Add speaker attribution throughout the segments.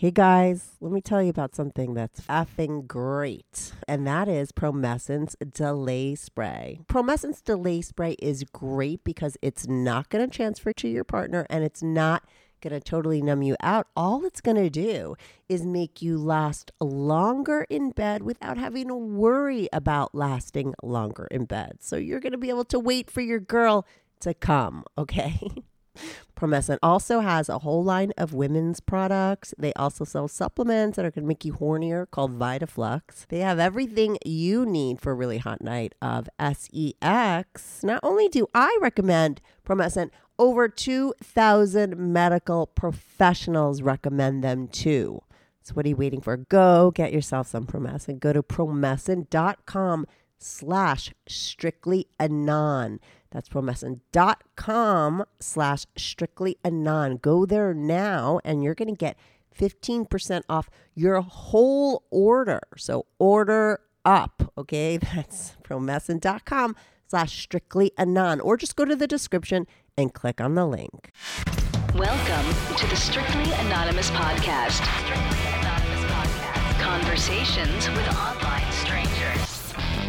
Speaker 1: Hey guys, let me tell you about something that's effing great, and that is Promescent Delay Spray. Promescent Delay Spray is great because it's not going to transfer to your partner and it's not going to totally numb you out. All it's going to do is make you last longer in bed without having to worry about lasting longer in bed. So you're going to be able to wait for your girl to come, okay? Promescent also has a whole line of women's products. They also sell supplements that are going to make you hornier called VitaFlux. They have everything you need for a really hot night of sex. Not only do I recommend Promescent, over 2,000 medical professionals recommend them too. So what are you waiting for? Go get yourself some Promescent. Go to promescent.com slash strictly anon. That's promescent.com slash strictly anon. Go there now and you're going to get 15% off your whole order. So order up, okay? That's promescent.com slash strictly anon. Or just go to the description and click on the link.
Speaker 2: Welcome to the Strictly Anonymous Podcast. Strictly Anonymous Podcast. Conversations with online strangers.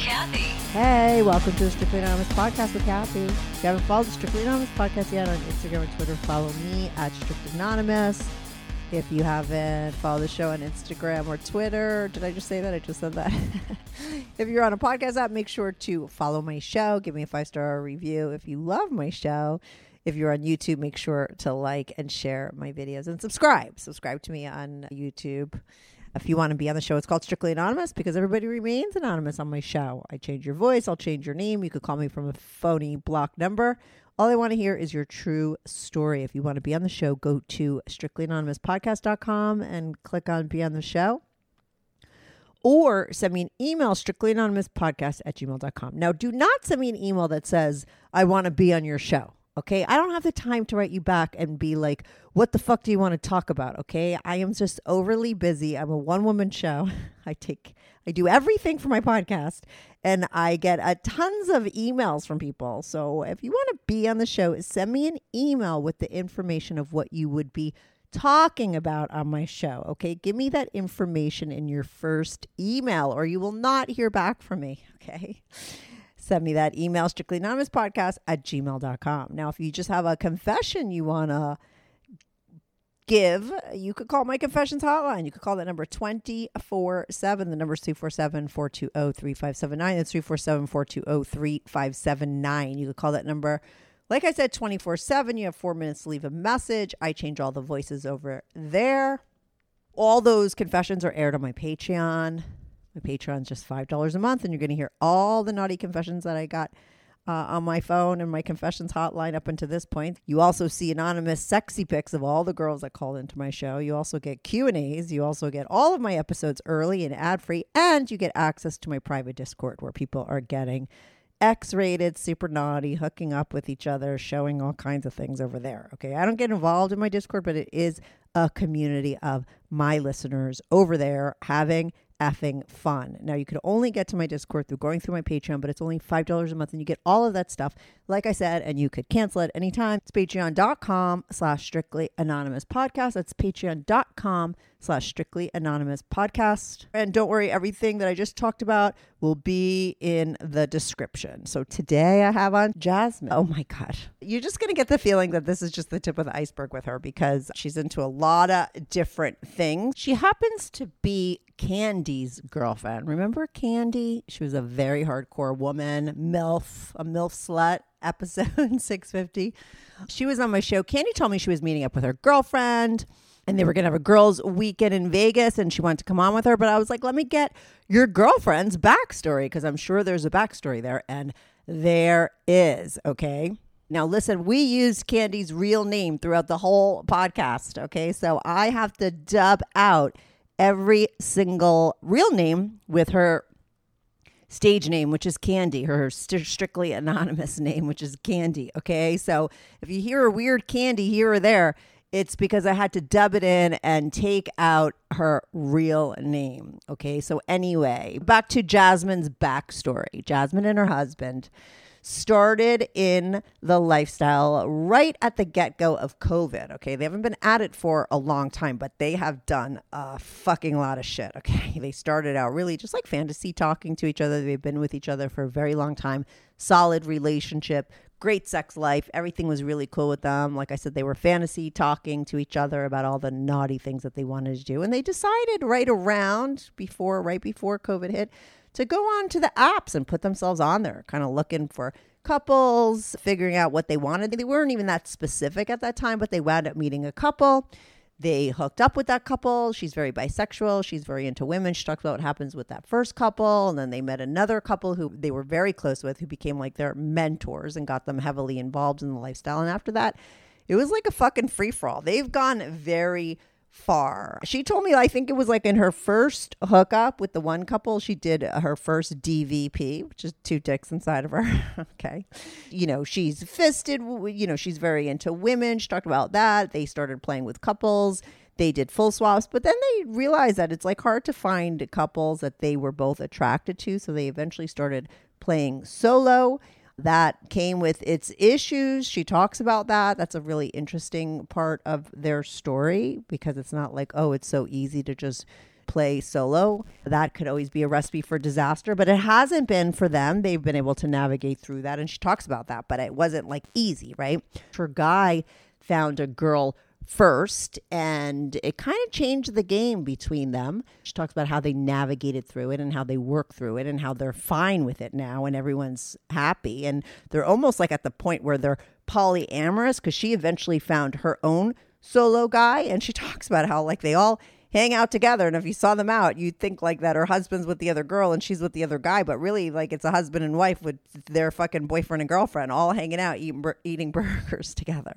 Speaker 2: Kathy.
Speaker 1: Hey, welcome to the Strictly Anonymous Podcast with Kathy. If you haven't followed the Strictly Anonymous Podcast yet on Instagram and Twitter, follow me at Strictly Anonymous. If you haven't followed the show on Instagram or Twitter, did I just say that? I just said that. if you're on a podcast app, make sure to follow my show. Give me a five star review if you love my show. If you're on YouTube, make sure to like and share my videos and subscribe. Subscribe to me on YouTube. If you want to be on the show, it's called Strictly Anonymous because everybody remains anonymous on my show. I change your voice, I'll change your name. You could call me from a phony block number. All I want to hear is your true story. If you want to be on the show, go to strictlyanonymouspodcast.com and click on Be on the Show. Or send me an email, strictlyanonymouspodcast at gmail.com. Now, do not send me an email that says, I want to be on your show. Okay. I don't have the time to write you back and be like, what the fuck do you want to talk about? Okay. I am just overly busy. I'm a one woman show. I take, I do everything for my podcast and I get a tons of emails from people. So if you want to be on the show, send me an email with the information of what you would be talking about on my show. Okay. Give me that information in your first email or you will not hear back from me. Okay send me that email strictly anonymous podcast at gmail.com now if you just have a confession you want to give you could call my confessions hotline. You could call that number 24 7 the number is 247 420 3579 that's 347 420 3579 you could call that number. Like i said 24 7 you have four minutes to leave a message. I change all the voices over there. All those confessions are aired on my patreon my Patreon's just $5 a month, and you're going to hear all the naughty confessions that I got uh, on my phone and my confessions hotline up until this point. You also see anonymous sexy pics of all the girls that called into my show. You also get Q&As. You also get all of my episodes early and ad-free, and you get access to my private Discord where people are getting X-rated, super naughty, hooking up with each other, showing all kinds of things over there. Okay, I don't get involved in my Discord, but it is a community of my listeners over there having effing fun. Now, you could only get to my Discord through going through my Patreon, but it's only $5 a month and you get all of that stuff, like I said, and you could cancel it anytime. It's patreon.com slash strictly anonymous podcast. That's patreon.com slash strictly anonymous podcast. And don't worry, everything that I just talked about will be in the description. So today I have on Jasmine. Oh my God. You're just going to get the feeling that this is just the tip of the iceberg with her because she's into a lot of different things. She happens to be Candy's girlfriend. Remember Candy? She was a very hardcore woman, MILF, a MILF slut, episode 650. She was on my show. Candy told me she was meeting up with her girlfriend and they were going to have a girls' weekend in Vegas and she wanted to come on with her. But I was like, let me get your girlfriend's backstory because I'm sure there's a backstory there. And there is, okay? Now, listen, we used Candy's real name throughout the whole podcast. Okay. So I have to dub out every single real name with her stage name, which is Candy, her st- strictly anonymous name, which is Candy. Okay. So if you hear a weird Candy here or there, it's because I had to dub it in and take out her real name. Okay. So, anyway, back to Jasmine's backstory Jasmine and her husband started in the lifestyle right at the get go of COVID. Okay. They haven't been at it for a long time, but they have done a fucking lot of shit. Okay. They started out really just like fantasy talking to each other. They've been with each other for a very long time, solid relationship. Great sex life. Everything was really cool with them. Like I said, they were fantasy talking to each other about all the naughty things that they wanted to do. And they decided right around before, right before COVID hit, to go on to the apps and put themselves on there, kind of looking for couples, figuring out what they wanted. They weren't even that specific at that time, but they wound up meeting a couple. They hooked up with that couple. She's very bisexual. She's very into women. She talks about what happens with that first couple. And then they met another couple who they were very close with, who became like their mentors and got them heavily involved in the lifestyle. And after that, it was like a fucking free for all. They've gone very far. She told me, I think it was like in her first hookup with the one couple, she did uh, her first DVP, which is two dicks inside of her. okay. You know, she's fisted, you know, she's very into women. She talked about that. They started playing with couples. They did full swaps, but then they realized that it's like hard to find couples that they were both attracted to. So they eventually started playing solo that came with its issues. She talks about that. That's a really interesting part of their story because it's not like, oh, it's so easy to just play solo. That could always be a recipe for disaster, but it hasn't been for them. They've been able to navigate through that. And she talks about that, but it wasn't like easy, right? Her guy found a girl first and it kind of changed the game between them. She talks about how they navigated through it and how they work through it and how they're fine with it now and everyone's happy and they're almost like at the point where they're polyamorous because she eventually found her own solo guy and she talks about how like they all hang out together and if you saw them out you'd think like that her husband's with the other girl and she's with the other guy but really like it's a husband and wife with their fucking boyfriend and girlfriend all hanging out eating, eating burgers together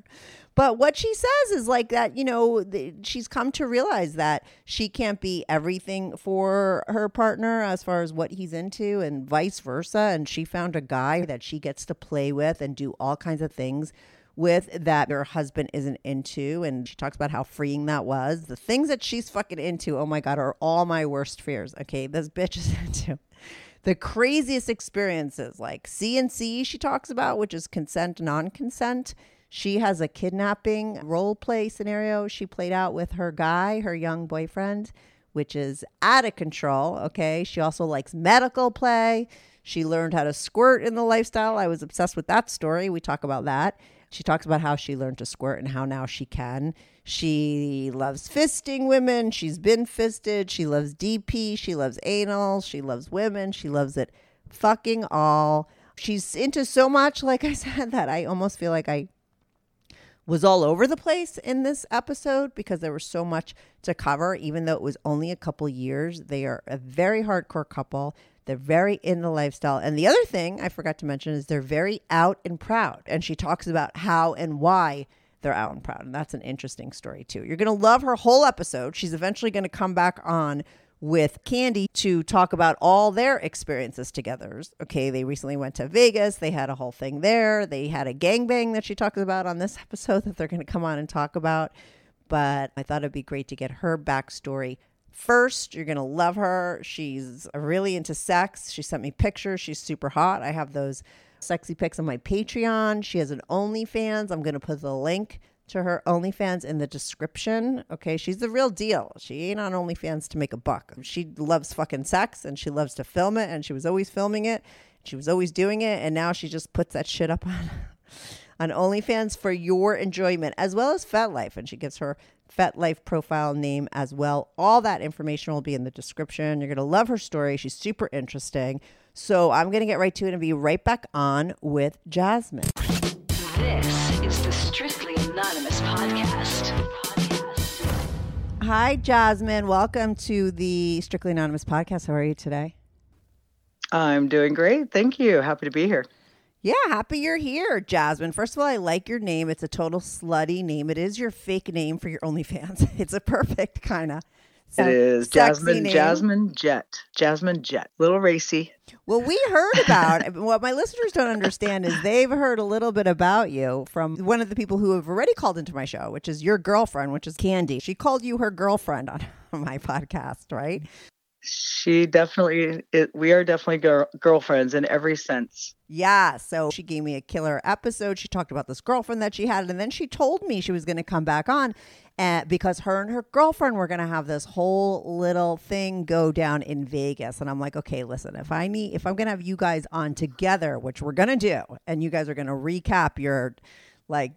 Speaker 1: but what she says is like that, you know, she's come to realize that she can't be everything for her partner as far as what he's into and vice versa. And she found a guy that she gets to play with and do all kinds of things with that her husband isn't into. And she talks about how freeing that was. The things that she's fucking into, oh my God, are all my worst fears. Okay, this bitch is into the craziest experiences like CNC she talks about, which is consent, non consent. She has a kidnapping role play scenario she played out with her guy, her young boyfriend, which is out of control. Okay. She also likes medical play. She learned how to squirt in the lifestyle. I was obsessed with that story. We talk about that. She talks about how she learned to squirt and how now she can. She loves fisting women. She's been fisted. She loves DP. She loves anal. She loves women. She loves it fucking all. She's into so much, like I said, that I almost feel like I was all over the place in this episode because there was so much to cover, even though it was only a couple years. They are a very hardcore couple. They're very in the lifestyle. And the other thing I forgot to mention is they're very out and proud. And she talks about how and why they're out and proud. And that's an interesting story, too. You're going to love her whole episode. She's eventually going to come back on with Candy to talk about all their experiences together. Okay, they recently went to Vegas. They had a whole thing there. They had a gangbang that she talks about on this episode that they're going to come on and talk about. But I thought it'd be great to get her backstory first. You're going to love her. She's really into sex. She sent me pictures. She's super hot. I have those sexy pics on my Patreon. She has an OnlyFans. I'm going to put the link to her OnlyFans in the description. Okay, she's the real deal. She ain't on OnlyFans to make a buck. She loves fucking sex and she loves to film it and she was always filming it. She was always doing it and now she just puts that shit up on on OnlyFans for your enjoyment as well as FetLife and she gives her FetLife profile name as well. All that information will be in the description. You're going to love her story. She's super interesting. So I'm going to get right to it and be right back on with Jasmine.
Speaker 2: This is the Strictly Anonymous podcast.
Speaker 1: Hi, Jasmine. Welcome to the Strictly Anonymous podcast. How are you today?
Speaker 3: I'm doing great. Thank you. Happy to be here.
Speaker 1: Yeah, happy you're here, Jasmine. First of all, I like your name. It's a total slutty name. It is your fake name for your OnlyFans. It's a perfect kind of.
Speaker 3: It is Jasmine Jasmine Jet. Jasmine Jet. Little racy.
Speaker 1: Well, we heard about what my listeners don't understand is they've heard a little bit about you from one of the people who have already called into my show, which is your girlfriend, which is Candy. She called you her girlfriend on my podcast, right?
Speaker 3: She definitely, it, we are definitely girl, girlfriends in every sense.
Speaker 1: Yeah. So she gave me a killer episode. She talked about this girlfriend that she had, and then she told me she was going to come back on uh, because her and her girlfriend were going to have this whole little thing go down in Vegas. And I'm like, okay, listen, if I need, if I'm going to have you guys on together, which we're going to do, and you guys are going to recap your like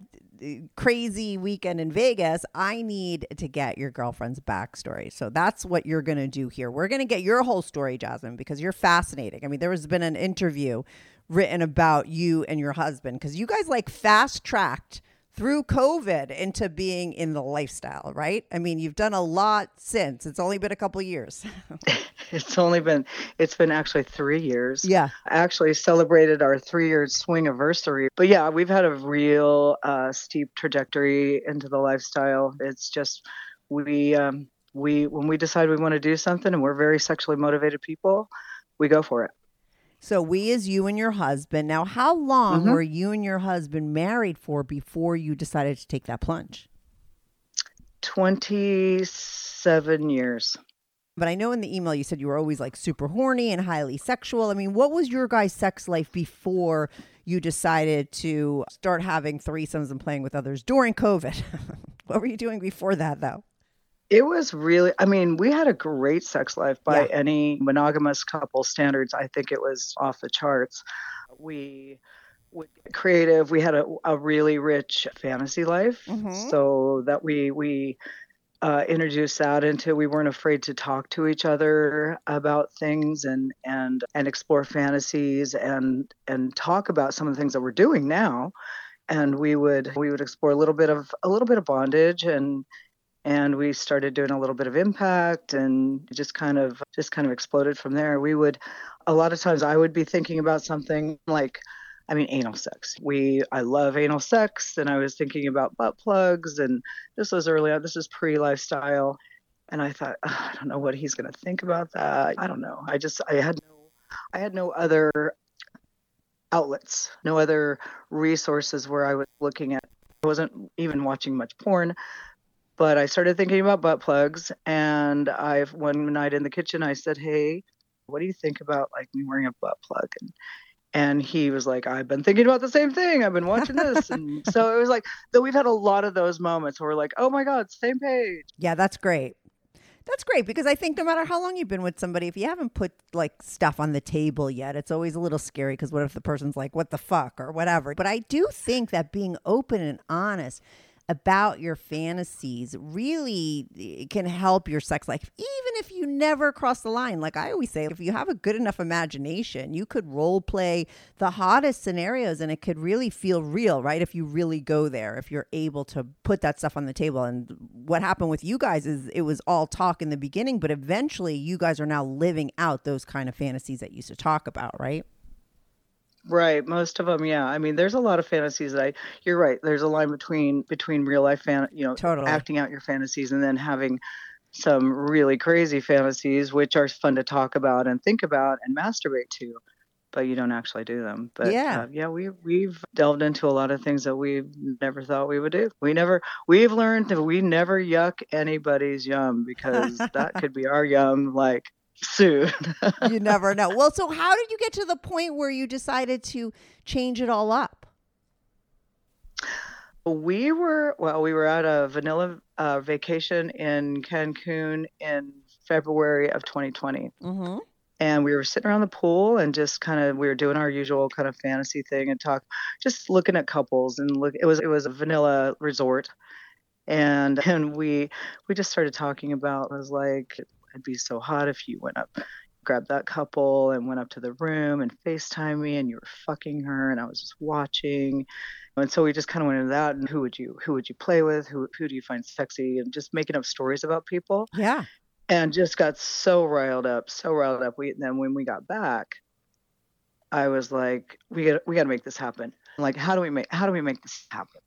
Speaker 1: crazy weekend in Vegas, I need to get your girlfriend's backstory. So that's what you're going to do here. We're going to get your whole story, Jasmine, because you're fascinating. I mean, there has been an interview written about you and your husband because you guys like fast tracked through COVID into being in the lifestyle, right? I mean, you've done a lot since. It's only been a couple years.
Speaker 3: it's only been it's been actually 3 years.
Speaker 1: Yeah.
Speaker 3: I actually celebrated our 3-year swing anniversary. But yeah, we've had a real uh, steep trajectory into the lifestyle. It's just we um we when we decide we want to do something and we're very sexually motivated people, we go for it.
Speaker 1: So we is you and your husband. Now, how long mm-hmm. were you and your husband married for before you decided to take that plunge?
Speaker 3: 27 years.
Speaker 1: But I know in the email you said you were always like super horny and highly sexual. I mean, what was your guys' sex life before you decided to start having threesomes and playing with others during COVID? what were you doing before that, though?
Speaker 3: It was really, I mean, we had a great sex life by yeah. any monogamous couple standards. I think it was off the charts. We would get creative. We had a, a really rich fantasy life, mm-hmm. so that we we uh, introduced that into. We weren't afraid to talk to each other about things and and and explore fantasies and and talk about some of the things that we're doing now. And we would we would explore a little bit of a little bit of bondage and and we started doing a little bit of impact and just kind of just kind of exploded from there. We would a lot of times i would be thinking about something like i mean anal sex. We i love anal sex and i was thinking about butt plugs and this was early on this is pre-lifestyle. And i thought i don't know what he's going to think about that. I don't know. I just i had no i had no other outlets no other resources where i was looking at I wasn't even watching much porn but I started thinking about butt plugs, and I one night in the kitchen I said, "Hey, what do you think about like me wearing a butt plug?" And and he was like, "I've been thinking about the same thing. I've been watching this." and so it was like, though we've had a lot of those moments where we're like, "Oh my god, same page."
Speaker 1: Yeah, that's great. That's great because I think no matter how long you've been with somebody, if you haven't put like stuff on the table yet, it's always a little scary because what if the person's like, what the fuck or whatever. But I do think that being open and honest about your fantasies really eh, can help your sex life, even if you never cross the line. Like I always say, if you have a good enough imagination, you could role play the hottest scenarios and it could really feel real, right? If you really go there, if you're able to put that stuff on the table. And what happened with you guys is it was all talk in the beginning, but eventually you guys are now living out those kind of fantasies that you used to talk about, right?
Speaker 3: Right, most of them, yeah. I mean, there's a lot of fantasies that I. You're right. There's a line between between real life fan, you know,
Speaker 1: totally.
Speaker 3: acting out your fantasies, and then having some really crazy fantasies, which are fun to talk about and think about and masturbate to, but you don't actually do them. But
Speaker 1: yeah,
Speaker 3: uh, yeah, we we've delved into a lot of things that we never thought we would do. We never we've learned that we never yuck anybody's yum because that could be our yum like soon.
Speaker 1: you never know. Well, so how did you get to the point where you decided to change it all up?
Speaker 3: We were well, we were at a vanilla uh, vacation in Cancun in February of 2020. Mm-hmm. And we were sitting around the pool and just kind of we were doing our usual kind of fantasy thing and talk, just looking at couples and look. It was it was a vanilla resort, and and we we just started talking about. I was like, it'd be so hot if you went up, grabbed that couple, and went up to the room and Facetime me, and you were fucking her, and I was just watching. And so we just kind of went into that, and who would you who would you play with? Who who do you find sexy? And just making up stories about people
Speaker 1: Yeah.
Speaker 3: and just got so riled up, so riled up. We then when we got back, I was like, we got we got to make this happen. Like, how do we make how do we make this happen?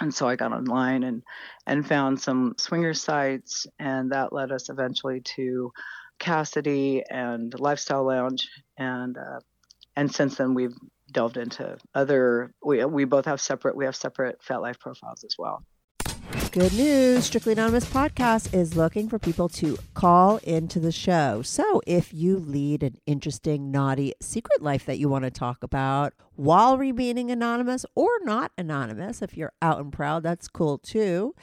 Speaker 3: And so I got online and and found some swinger sites, and that led us eventually to Kasidie and Lifestyle Lounge, and uh, and since then we've delved into other. We we both have separate we have separate FetLife profiles as well.
Speaker 1: Good news. Strictly Anonymous Podcast is looking for people to call into the show. So if you lead an interesting, naughty secret life that you want to talk about while remaining anonymous or not anonymous, if you're out and proud, that's cool too.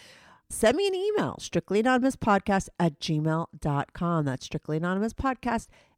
Speaker 1: Send me an email, strictlyanonymouspodcast at gmail.com. That's strictly anonymous podcast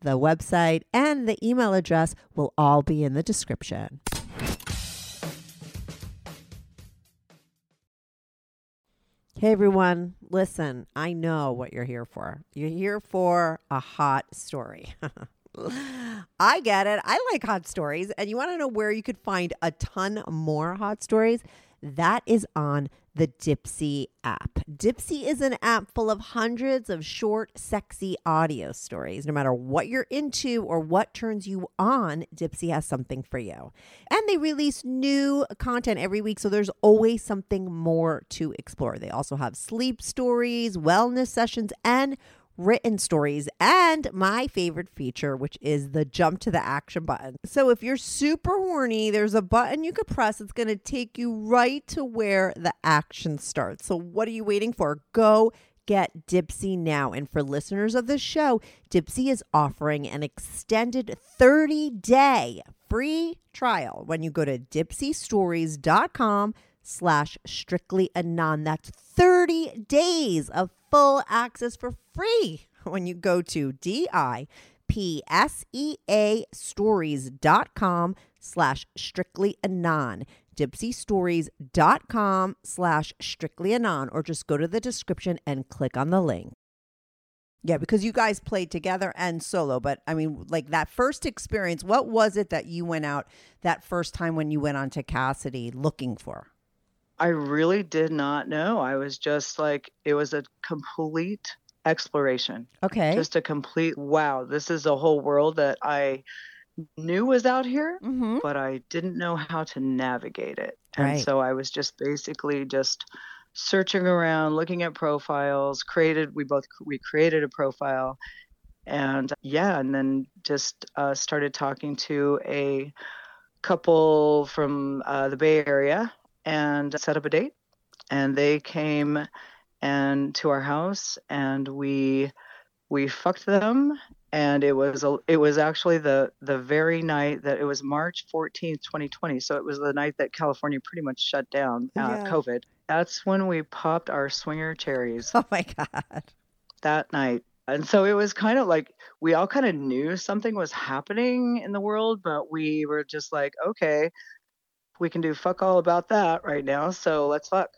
Speaker 1: the website, and the email address will all be in the description. Hey everyone, listen, I know what you're here for. You're here for a hot story. I get it. I like hot stories. And you want to know where you could find a ton more hot stories? That is on the Dipsea app. Dipsea is an app full of hundreds of short, sexy audio stories. No matter what you're into or what turns you on, Dipsea has something for you. And they release new content every week, so there's always something more to explore. They also have sleep stories, wellness sessions, and written stories, and my favorite feature, which is the jump to the action button. So if you're super horny, there's a button you could press. It's going to take you right to where the action starts. So what are you waiting for? Go get Dipsea now. And for listeners of the show, Dipsea is offering an extended 30 day free trial when you go to dipseastories.com slash strictly anon. That's 30 days of full access for free when you go to D-I-P-S-E-A stories.com slash strictly anon. Dipseastories.com slash strictly anon or just go to the description and click on the link. Yeah because you guys played together and solo but i mean like that first experience what was it that you went out that first time when you went on to Kasidie looking for?
Speaker 3: I really did not know. I was just like, it was a complete exploration.
Speaker 1: okay
Speaker 3: Just a complete wow. This is a whole world that I knew was out here,
Speaker 1: mm-hmm.
Speaker 3: but I didn't know how to navigate it. And
Speaker 1: Right.
Speaker 3: so I was just basically just searching around, looking at profiles, created, we both, we created a profile. And yeah, and then just uh, started talking to a couple from uh, the Bay Area and set up a date. And they came and to our house and we we fucked them and it was a, it was actually the the very night that it was March 14th 2020 so it was the night that California pretty much shut down uh,
Speaker 1: Yeah.
Speaker 3: covid. That's when we popped our swinger cherries.
Speaker 1: Oh my god.
Speaker 3: That night. And so it was kind of like we all kind of knew something was happening in the world but we were just like okay we can do fuck all about that right now so let's fuck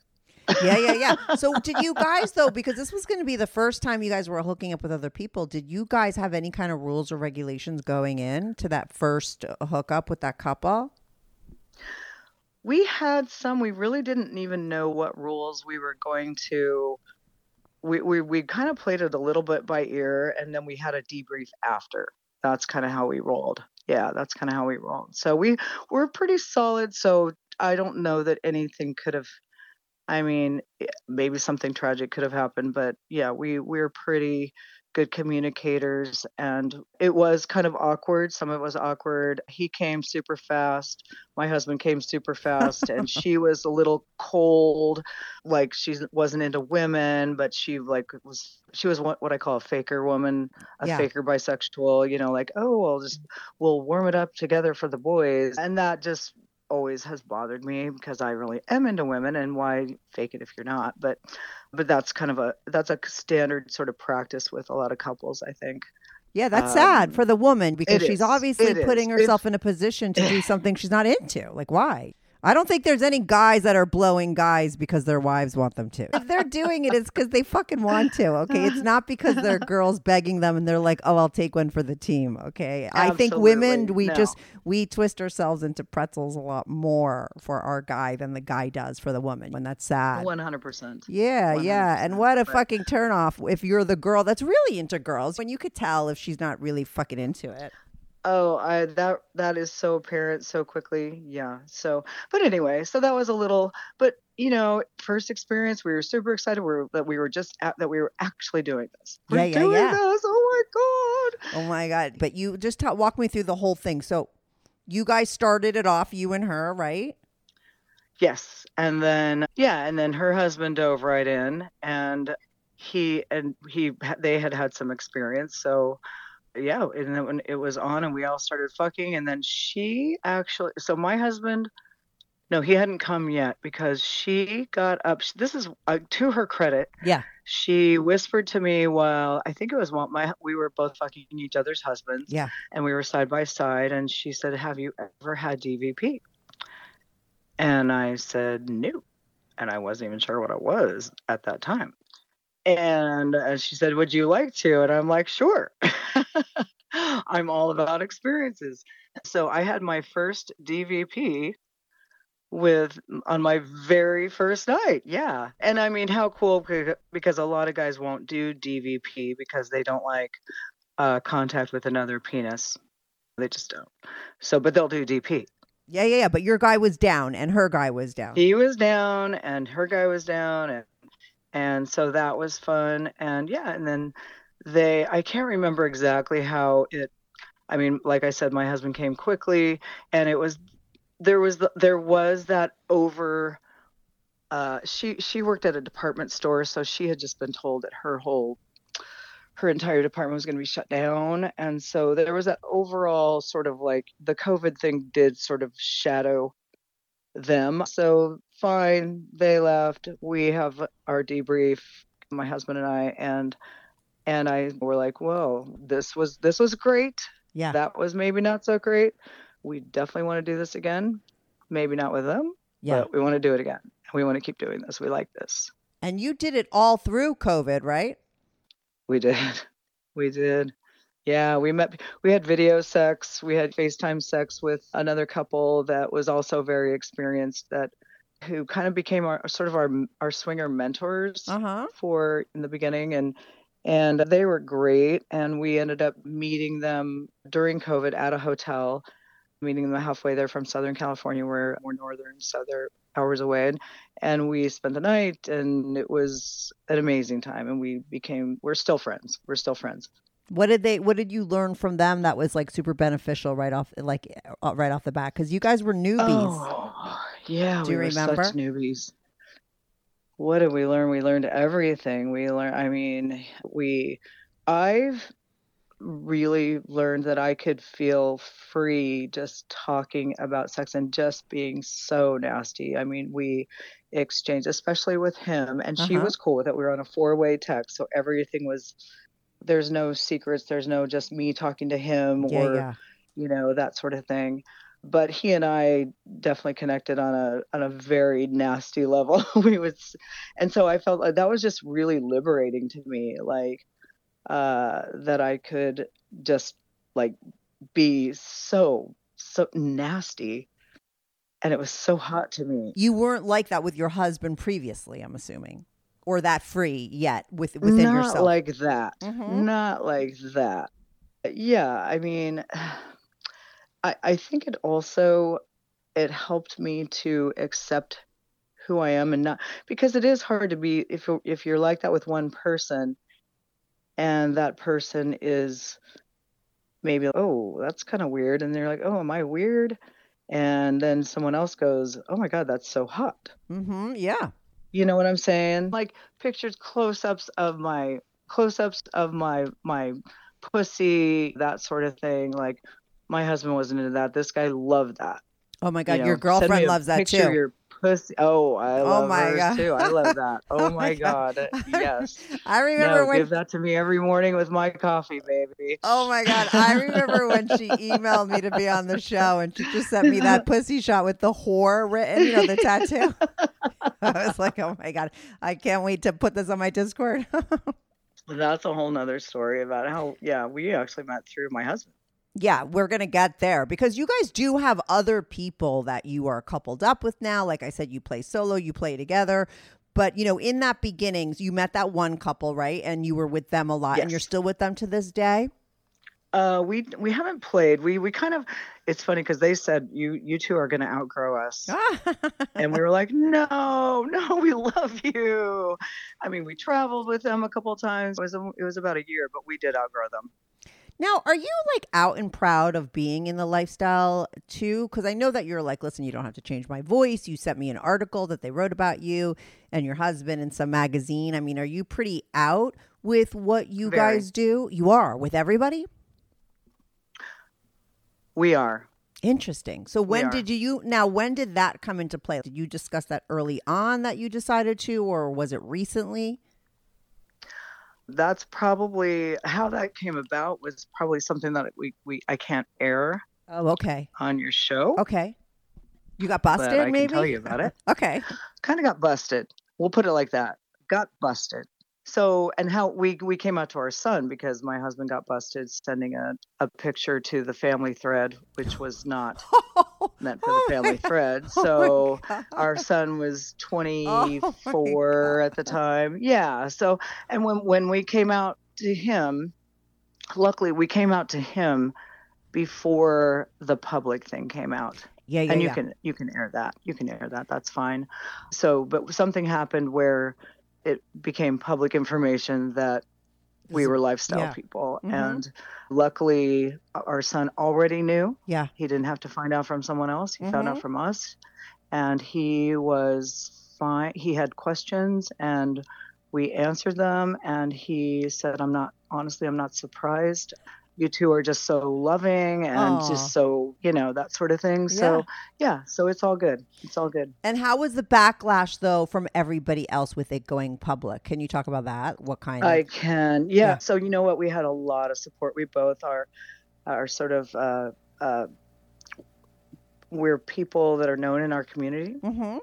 Speaker 1: yeah, yeah, yeah. So, did you guys though? Because this was going to be the first time you guys were hooking up with other people. Did you guys have any kind of rules or regulations going in to that first uh, hookup with that couple?
Speaker 3: We had some. We really didn't even know what rules we were going to. We we we kind of played it a little bit by ear, and then we had a debrief after. That's kind of how we rolled. Yeah, that's kind of how we rolled. So we we're pretty solid. So I don't know that anything could have. I mean, eh, maybe something tragic could have happened, but yeah, we we're pretty good communicators and it was kind of awkward some of it was awkward he came super fast my husband came super fast and she was a little cold like she wasn't into women but she like was she was what, what i call a faker woman a
Speaker 1: Yeah.
Speaker 3: faker bisexual you know like oh we'll just we'll warm it up together for the boys and that just always has bothered me because i really am into women and why fake it if you're not but but that's kind of a that's a standard sort of practice with a lot of couples i think
Speaker 1: Yeah, that's
Speaker 3: Um,
Speaker 1: sad for the woman because she's
Speaker 3: is.
Speaker 1: obviously
Speaker 3: It
Speaker 1: putting
Speaker 3: is.
Speaker 1: herself in a position to do something she's not into. Like, why? I don't think there's any guys that are blowing guys because their wives want them to. If they're doing it, it's because they fucking want to. Okay, it's not because their girls begging them and they're like, "Oh, I'll take one for the team." Okay, I think women we
Speaker 3: No.
Speaker 1: just we twist ourselves into pretzels a lot more for our guy than the guy does for the woman, and that's sad.
Speaker 3: 100%
Speaker 1: Yeah, yeah. And what a
Speaker 3: 100%,
Speaker 1: fucking turnoff if you're the girl that's really into girls when you could tell if she's not really fucking into it.
Speaker 3: Oh, I that that is so apparent so quickly. Yeah. So, but anyway, so that was a little, but you know, first experience, we were super excited. We were, that we were just at, that we were actually doing this. We're
Speaker 1: Yeah, yeah,
Speaker 3: doing
Speaker 1: yeah.
Speaker 3: this. Oh my god.
Speaker 1: Oh my god. But you just ta- walk me through the whole thing. So you guys started it off, you and her, right?
Speaker 3: Yes, and then yeah, and then her husband dove right in, and he and he they had had some experience, so yeah, and then when it was on, and we all started fucking, and then she actually, so my husband, no, he hadn't come yet because she got up. This is uh, to her credit.
Speaker 1: Yeah.
Speaker 3: She whispered to me while I think it was while my we were both fucking each other's husbands.
Speaker 1: Yeah.
Speaker 3: And we were side by side, and she said, "Have you ever had DVP?" And I said, "No," and I wasn't even sure what it was at that time. And uh, she said, "Would you like to?" And I'm like, "Sure." I'm all about experiences. So I had my first DVP with on my very first night. Yeah. And I mean, how cool because a lot of guys won't do DVP because they don't like uh, contact with another penis. They just don't. So, but they'll do DP.
Speaker 1: Yeah, yeah, yeah. But your guy was down and her guy was down.
Speaker 3: He was down and her guy was down and and so that was fun and yeah, and then they I can't remember exactly how it I mean, like I said my husband came quickly and it was there was the, there was that over uh she she worked at a department store so she had just been told that her whole her entire department was going to be shut down. And so there was that overall sort of like the covid thing did sort of shadow them. So fine they left. We have our debrief my husband and i and and i were like whoa this was this was great
Speaker 1: Yeah.
Speaker 3: that was maybe not so great we definitely want to do this again maybe not with them
Speaker 1: Yeah.
Speaker 3: but we want to do it again we want to keep doing this we like this
Speaker 1: And you did it all through COVID, right?
Speaker 3: We did. We did. Yeah, we met we had video sex, we had FaceTime sex with another couple that was also very experienced that who kind of became our sort of our our swinger mentors
Speaker 1: Uh-huh.
Speaker 3: for in the beginning and and they were great and we ended up meeting them during COVID at a hotel meeting them halfway there from Southern California where we're northern so they're hours away and, we spent the night and it was an amazing time and we became we're still friends we're still friends
Speaker 1: What did they what did you learn from them that was like super beneficial right off like uh, right off the bat cuz you guys were newbies.
Speaker 3: oh yeah
Speaker 1: Do you
Speaker 3: we were
Speaker 1: remember?
Speaker 3: such newbies what did we learn we learned everything we learned i mean we i've really learned that I could feel free just talking about sex and just being so nasty. I mean, we exchanged, especially with him, and she
Speaker 1: Uh-huh.
Speaker 3: was cool with it. We were on a four way text, so everything was there's no secrets, there's no just me talking to him
Speaker 1: Yeah,
Speaker 3: or
Speaker 1: yeah.
Speaker 3: you know, that sort of thing. But he and I definitely connected on a on a very nasty level. we was and so I felt like that was just really liberating to me. Like uh, that I could just like be so so nasty, and it was so hot to me.
Speaker 1: You weren't like that with your husband previously, I'm assuming. Or that free yet with within
Speaker 3: Not
Speaker 1: yourself.
Speaker 3: Not like that.
Speaker 1: Mhm.
Speaker 3: Not like that. Yeah, I mean, I I think it also it helped me to accept who I am and not because it is hard to be if if you're like that with one person and that person is maybe oh that's kind of weird and they're like oh am i weird and then someone else goes oh my god that's so hot
Speaker 1: Mm-hmm. Yeah.
Speaker 3: you know what i'm saying like pictures close-ups of my close-ups of my my pussy that sort of thing like my husband wasn't into that this guy loved that
Speaker 1: Oh my
Speaker 3: you
Speaker 1: God,
Speaker 3: know,
Speaker 1: your girlfriend loves that too.
Speaker 3: your pussy oh i
Speaker 1: Oh
Speaker 3: love
Speaker 1: my
Speaker 3: hers
Speaker 1: God.
Speaker 3: too i love that oh,
Speaker 1: Oh my
Speaker 3: my
Speaker 1: God.
Speaker 3: god, yes
Speaker 1: I remember
Speaker 3: no,
Speaker 1: when
Speaker 3: give that to me every morning with my coffee, baby.
Speaker 1: Oh my God. I remember when she emailed me to be on the show and she just sent me that pussy shot with the whore written, you know, the tattoo. I was like, oh my God. I can't wait to put this on my Discord.
Speaker 3: That's a whole nother story about how, yeah, we actually met through my husband.
Speaker 1: Yeah, we're going to get there because you guys do have other people that you are coupled up with now. Like I said, you play solo, you play together. But, you know, in that beginnings, you met that one couple, right? And you were with them a lot and you're still with them to this day.
Speaker 3: Uh, we we haven't played. We we kind of. It's funny because they said you you two are going to outgrow us, and we were like, no, no, we love you. I mean, we traveled with them a couple of times. It was it was about a year, but we did outgrow them.
Speaker 1: Now, are you like out and proud of being in the lifestyle too? Because I know that you're like, listen, you don't have to change my voice. You sent me an article that they wrote about you and your husband in some magazine. I mean, are you pretty out with what you
Speaker 3: Very.
Speaker 1: guys do? You are with everybody?
Speaker 3: We are.
Speaker 1: Interesting. So when did you now when did that come into play? Did you discuss that early on that you decided to or was it recently?
Speaker 3: That's probably how that came about. Was probably something that we we I can't air
Speaker 1: Oh, okay.
Speaker 3: on your show.
Speaker 1: Okay. You got busted
Speaker 3: I can
Speaker 1: maybe?
Speaker 3: tell you about it.
Speaker 1: Okay.
Speaker 3: kind of got busted. We'll put it like that. Got busted. So, and how we we came out to our son because my husband got busted sending a, a picture to the family thread, which was not meant for the family thread. So our son was 24 at the time. Yeah. So, and when when we came out to him, luckily we came out to him before the public thing came out
Speaker 1: Yeah, yeah,
Speaker 3: and you
Speaker 1: yeah.
Speaker 3: can you can air that you can air that that's fine so but something happened where it became public information that we were lifestyle
Speaker 1: yeah.
Speaker 3: people
Speaker 1: Mhm.
Speaker 3: and luckily our son already knew
Speaker 1: Yeah.
Speaker 3: he didn't have to find out from someone else he found
Speaker 1: Mhm.
Speaker 3: out from us and he was fine he had questions and we answered them and he said i'm not honestly i'm not surprised you two are just so loving and
Speaker 1: Aw.
Speaker 3: just so you know that sort of thing so yeah so it's all good it's all good
Speaker 1: And how was the backlash though from everybody else with it going public? Can you talk about that? What kind
Speaker 3: i
Speaker 1: of
Speaker 3: can yeah.
Speaker 1: Yeah.
Speaker 3: so you know what we had a lot of support we both are are sort of uh uh we're people that are known in our community
Speaker 1: hmm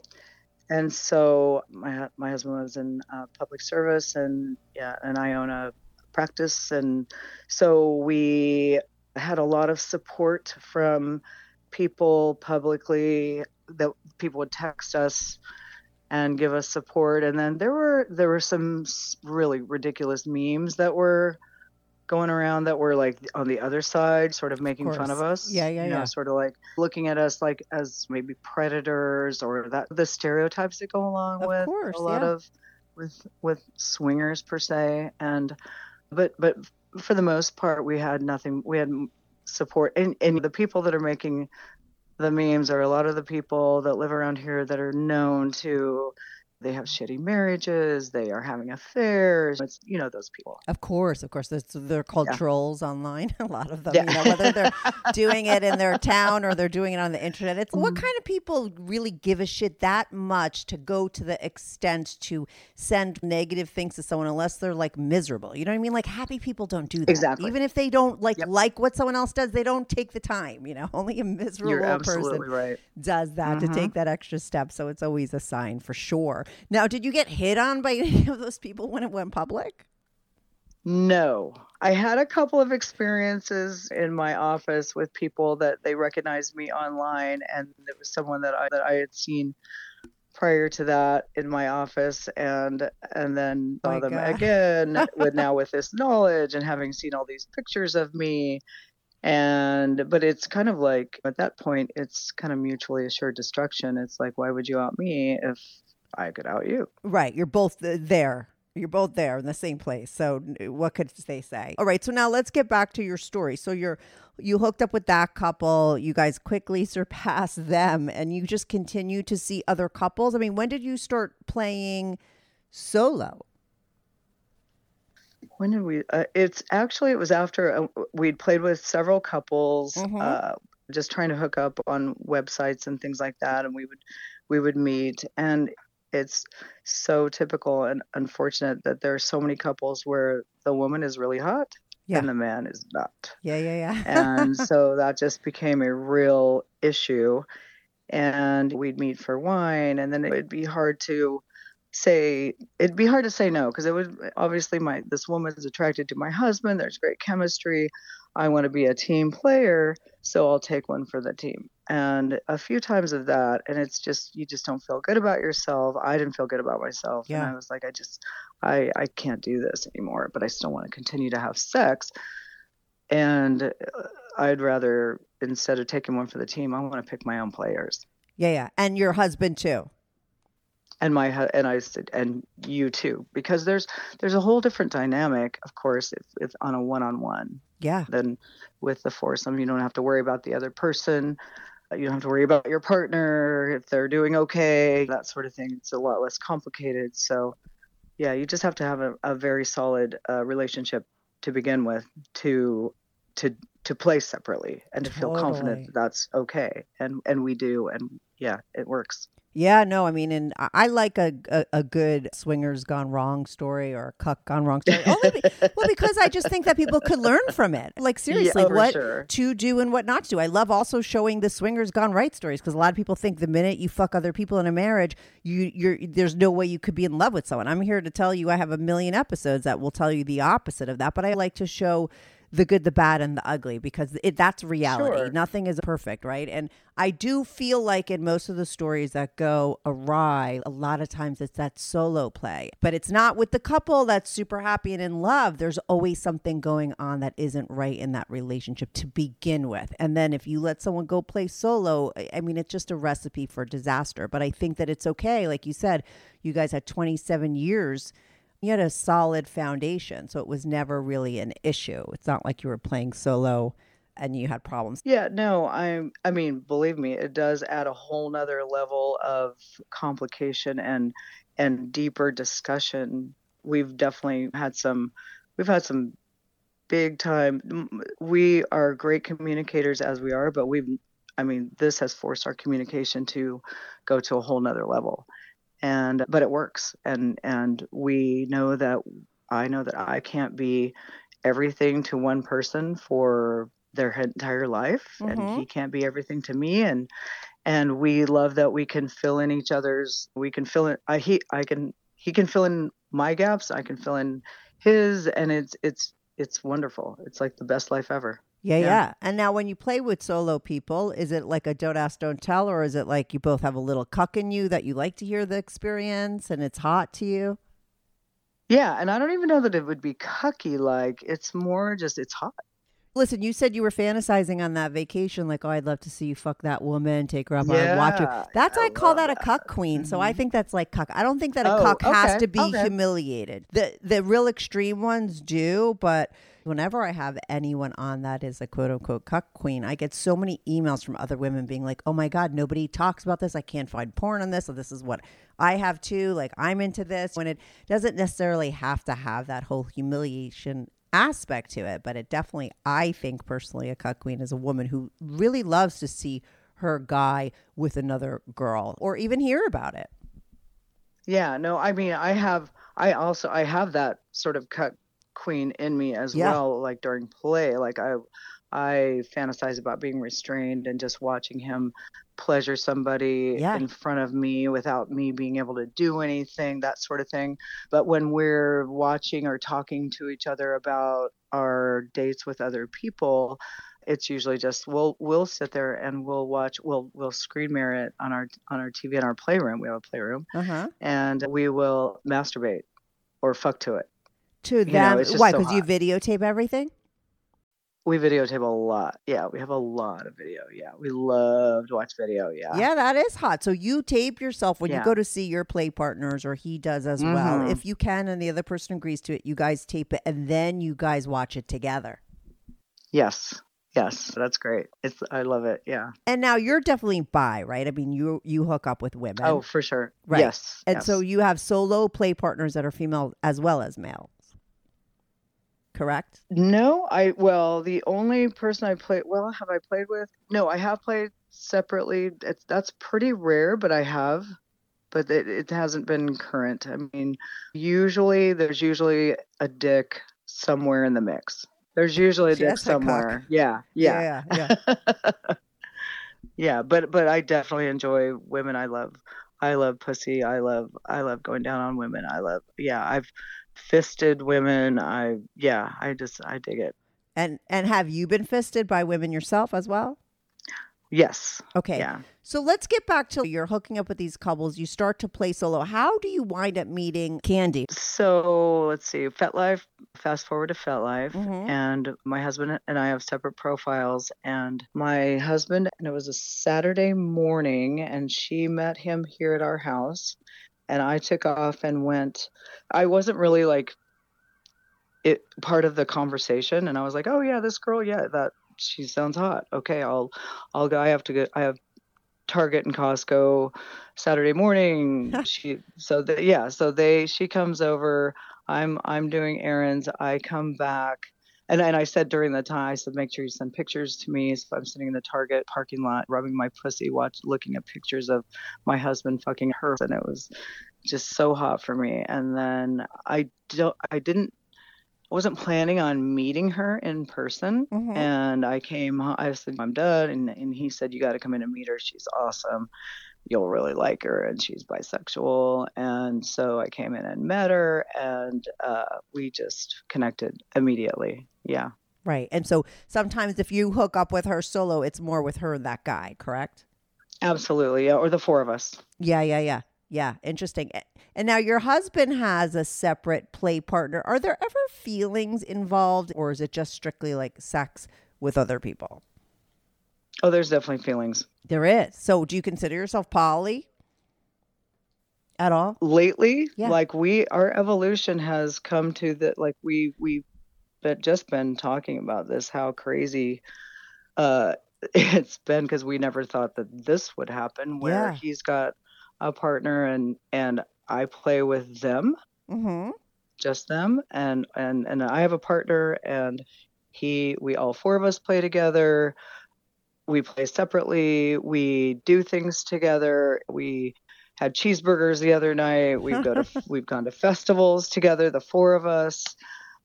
Speaker 3: and so my my husband was in uh, public service and yeah and I own a practice and so we had a lot of support from people publicly that people would text us and give us support and then there were there were some really ridiculous memes that were going around that were like on the other side sort of making fun of us
Speaker 1: Yeah, yeah,
Speaker 3: you know
Speaker 1: yeah.
Speaker 3: sort of like looking at us like as maybe predators or that the stereotypes that go along
Speaker 1: Of
Speaker 3: with
Speaker 1: course,
Speaker 3: a lot
Speaker 1: yeah.
Speaker 3: of with with swingers per se and but but for the most part we had nothing we had support. And, and the people that are making the memes are a lot of the people that live around here that are known to they have shitty marriages they are having affairs it's you know those people
Speaker 1: Of course, of course. That's, they're called
Speaker 3: Yeah.
Speaker 1: trolls online. A lot of them,
Speaker 3: Yeah.
Speaker 1: you know, whether they're doing it in their town or they're doing it on the internet. It's
Speaker 3: Mm-hmm.
Speaker 1: what kind of people really give a shit that much to go to the extent to send negative things to someone unless they're like miserable. You know what I mean? Like happy people don't do that.
Speaker 3: Exactly.
Speaker 1: Even if they don't like
Speaker 3: Yep.
Speaker 1: like what someone else does, they don't take the time. You know, only a miserable person
Speaker 3: right
Speaker 1: does that to
Speaker 3: Mhm.
Speaker 1: take that extra step. So it's always a sign for sure. Now, did you get hit on by any of those people when it went public?
Speaker 3: No, I had a couple of experiences in my office with people that they recognized me online, and it was someone that I that I had seen prior to that in my office, and and then oh saw
Speaker 1: My
Speaker 3: them
Speaker 1: God.
Speaker 3: again with now with this knowledge and having seen all these pictures of me, and but it's kind of like at that point it's kind of mutually assured destruction. It's like why would you out me if I could out you?
Speaker 1: Right. You're both there. You're both there in the same place. So what could they say? All right. So now let's get back to your story. So you're you hooked up with that couple. You guys quickly surpassed them, and you just continue to see other couples. I mean, when did you start playing solo?
Speaker 3: When did we? Uh, it's actually it was after uh, we'd played with several couples,
Speaker 1: Mhm.
Speaker 3: uh, just trying to hook up on websites and things like that, and we would we would meet, and it's so typical and unfortunate that there are so many couples where the woman is really hot
Speaker 1: Yeah.
Speaker 3: and the man is not,
Speaker 1: Yeah, yeah, yeah.
Speaker 3: and so that just became a real issue, and we'd meet for wine, and then it'd be hard to say it'd be hard to say no because it would obviously my this woman's attracted to my husband there's great chemistry i want to be a team player so i'll take one for the team. And a few times of that and it's just you just don't feel good about yourself. I didn't feel good about myself. And i was like i just i i can't do this anymore but i still want to continue to have sex. And uh, i'd rather instead of taking one for the team i want to pick my own players.
Speaker 1: Yeah, yeah. And your husband too.
Speaker 3: and my and I said and you too. Because there's there's a whole different dynamic of course if, if on a one-on-one
Speaker 1: Yeah.
Speaker 3: than with the foursome. You don't have to worry about the other person. You don't have to worry about your partner if they're doing okay that sort of thing. It's a lot less complicated. So yeah you just have to have a, a very solid uh, relationship to begin with to to to play separately and to feel confident that that's okay. And and we do. And yeah it works
Speaker 1: Yeah, no, I mean, and I- like a, a a good swingers gone wrong story or a cuck gone wrong story. Only be, well, because I just think that people could learn from it. Like seriously,
Speaker 3: for
Speaker 1: what
Speaker 3: sure.
Speaker 1: to do and what not to do. I love also showing the swingers gone right stories because a lot of people think the minute you fuck other people in a marriage, you you're there's no way you could be in love with someone. I'm here to tell you, I have a million episodes that will tell you the opposite of that. But I like to show the good, the bad, and the ugly because it that's reality.
Speaker 3: Sure.
Speaker 1: Nothing is perfect, right? And I do feel like in most of the stories that go awry, a lot of times it's that solo play, but it's not with the couple that's super happy and in love. There's always something going on that isn't right in that relationship to begin with. And then if you let someone go play solo, I- I mean, it's just a recipe for disaster. But I think that it's okay. Like you said, you guys had 27 years you had a solid foundation so it was never really an issue it's not like you were playing solo and you had problems
Speaker 3: Yeah, no, I'm I mean, believe me, it does add a whole nother level of complication and and deeper discussion. We've definitely had some we've had some big time we are great communicators as we are, but we've I mean, this has forced our communication to go to a whole nother level. And but it works. And and we know that I know that I can't be everything to one person for their entire life
Speaker 1: Mhm.
Speaker 3: and he can't be everything to me and and we love that we can fill in each other's we can fill in I he I can he can fill in my gaps I can fill in his and it's it's it's wonderful it's like the best life ever
Speaker 1: yeah, yeah.
Speaker 3: Yeah.
Speaker 1: and now when you play with solo people is it like a don't ask don't tell or is it like you both have a little cuck in you that you like to hear the experience and it's hot to you?
Speaker 3: Yeah and I don't even know that it would be cucky like it's more just it's hot
Speaker 1: listen you said you were fantasizing on that vacation like oh i'd love to see you fuck that woman take her up on a watch
Speaker 3: Yeah,
Speaker 1: that's i,
Speaker 3: I
Speaker 1: call
Speaker 3: love
Speaker 1: that a cuck queen so i mm-hmm. think that's like cuck. I don't think that a
Speaker 3: Oh,
Speaker 1: cuck has to be
Speaker 3: okay.
Speaker 1: humiliated. The the real extreme ones do but whenever i have anyone on that is a quote unquote cuck queen i get so many emails from other women being like oh my god nobody talks about this. I can't find porn on this. So this is what i have too. Like i'm into this. When it doesn't necessarily have to have that whole humiliation aspect to it, but it definitely, I think personally, a cuck queen is a woman who really loves to see her guy with another girl or even hear about it.
Speaker 3: Yeah, no, I mean, I have, I also, I have that sort of cuck queen in me as
Speaker 1: Yeah.
Speaker 3: well. Like during play, like I, I fantasize about being restrained and just watching him pleasure somebody
Speaker 1: Yeah.
Speaker 3: in front of me without me being able to do anything, that sort of thing. But when we're watching or talking to each other about our dates with other people, it's usually just we'll we'll sit there and we'll watch we'll we'll screen mirror it on our on our TV in our playroom. We have a playroom
Speaker 1: Uh huh.
Speaker 3: and we will masturbate or fuck to it.
Speaker 1: To
Speaker 3: know,
Speaker 1: them,
Speaker 3: just
Speaker 1: why?
Speaker 3: so
Speaker 1: Because you videotape everything.
Speaker 3: We videotape a lot. Yeah, we have a lot of video. Yeah, we love to watch video. Yeah.
Speaker 1: Yeah, that is hot. So you tape yourself when you go to see your play partners, or he does as well.
Speaker 3: Mhm.
Speaker 1: If you can, and the other person agrees to it, you guys tape it, and then you guys watch it together.
Speaker 3: Yes. Yes. That's great. It's I love it. Yeah.
Speaker 1: And now you're definitely bi, right? I mean, you you hook up with women,
Speaker 3: oh, for sure.
Speaker 1: Right.
Speaker 3: Yes.
Speaker 1: and
Speaker 3: yes.
Speaker 1: so you have solo play partners that are female as well as males. Correct.
Speaker 3: No, I well, the only person I played well, have I played with? No, I have played separately. It's that's pretty rare, but I have. But it, it hasn't been current. I mean, usually there's usually a dick somewhere in the mix. There's usually a
Speaker 1: She
Speaker 3: dick somewhere. Yeah, yeah,
Speaker 1: yeah, yeah.
Speaker 3: yeah. But but I definitely enjoy women. I love I love pussy. I love I love going down on women. I love yeah. I've fisted women. I yeah. I just I dig it.
Speaker 1: and and have you been fisted by women yourself as well?
Speaker 3: Yes.
Speaker 1: Okay.
Speaker 3: Yeah.
Speaker 1: So let's get back to you're hooking up with these couples. You start to play solo. How do you wind up meeting Candy?
Speaker 3: So let's see. FetLife. Fast forward to FetLife,
Speaker 1: Mhm.
Speaker 3: and my husband and I have separate profiles. And my husband, and it was a Saturday morning, and she met him here at our house, and I took off and went. I wasn't really like it part of the conversation, and I was like, "Oh yeah, this girl, yeah, that she sounds hot. Okay, I'll, I'll go. I have to get. I have Target and Costco Saturday morning. she so the, yeah, so they she comes over. I'm I'm doing errands. I come back. And, and I said during the time, I said, make sure you send pictures to me. So I'm sitting in the Target parking lot, rubbing my pussy, watch, looking at pictures of my husband fucking her, and it was just so hot for me. And then I don't, I didn't, I wasn't planning on meeting her in person.
Speaker 1: Mhm.
Speaker 3: And I came, I said, I'm done. And, and he said, You got to come in and meet her. She's awesome. You'll really like her. And she's bisexual. And so I came in and met her, and uh, we just connected immediately. Yeah.
Speaker 1: Right. And so sometimes if you hook up with her solo, it's more with her and that guy, correct?
Speaker 3: Absolutely. Yeah. Or the four of us.
Speaker 1: Yeah, yeah, yeah. Yeah, interesting. And now your husband has a separate play partner. Are there ever feelings involved or is it just strictly like sex with other people?
Speaker 3: Oh, there's definitely feelings.
Speaker 1: There is. So do you consider yourself poly at all?
Speaker 3: lately
Speaker 1: Yeah.
Speaker 3: like we our evolution has come to that like we we've been, just been talking about this how crazy uh it's been because we never thought that this would happen where
Speaker 1: Yeah.
Speaker 3: he's got a partner and and i play with them
Speaker 1: Mm-hmm.
Speaker 3: just them and and and i have a partner and he we all four of us play together we play separately we do things together. We had cheeseburgers the other night. We go to we've gone to festivals together the four of us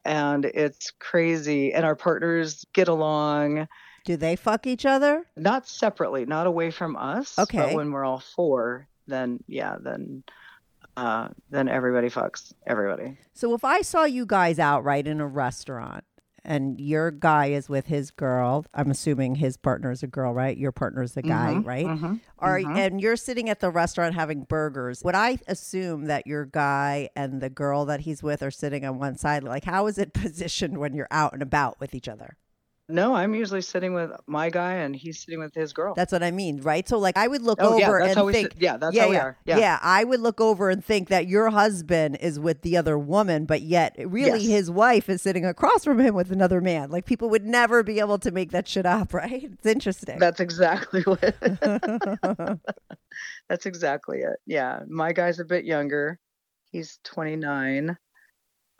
Speaker 3: and it's crazy. And our partners get along.
Speaker 1: Do they fuck each other?
Speaker 3: not separately not away from us
Speaker 1: Okay.
Speaker 3: but when we're all four then yeah then uh then everybody fucks everybody.
Speaker 1: So if I saw you guys out right in a restaurant and your guy is with his girl, I'm assuming his partner is a girl, right? Your partner is a guy,
Speaker 3: Mhm,
Speaker 1: right?
Speaker 3: mhm,
Speaker 1: Are
Speaker 3: mhm.
Speaker 1: and you're sitting at the restaurant having burgers. Would I assume that your guy and the girl that he's with are sitting on one side? Like how is it positioned when you're out and about with each other?
Speaker 3: No, I'm usually sitting with my guy and he's sitting with his girl.
Speaker 1: That's what I mean, right? So like I would look
Speaker 3: oh yeah,
Speaker 1: over
Speaker 3: that's
Speaker 1: and
Speaker 3: we
Speaker 1: think
Speaker 3: sit. Yeah, that's
Speaker 1: yeah,
Speaker 3: how we
Speaker 1: yeah,
Speaker 3: are. Yeah.
Speaker 1: I would look over and think that your husband is with the other woman, but yet really
Speaker 3: Yes.
Speaker 1: his wife is sitting across from him with another man. Like people would never be able to make that shit up, right? It's interesting.
Speaker 3: That's exactly what. that's exactly it. Yeah, my guy's a bit younger. He's 29.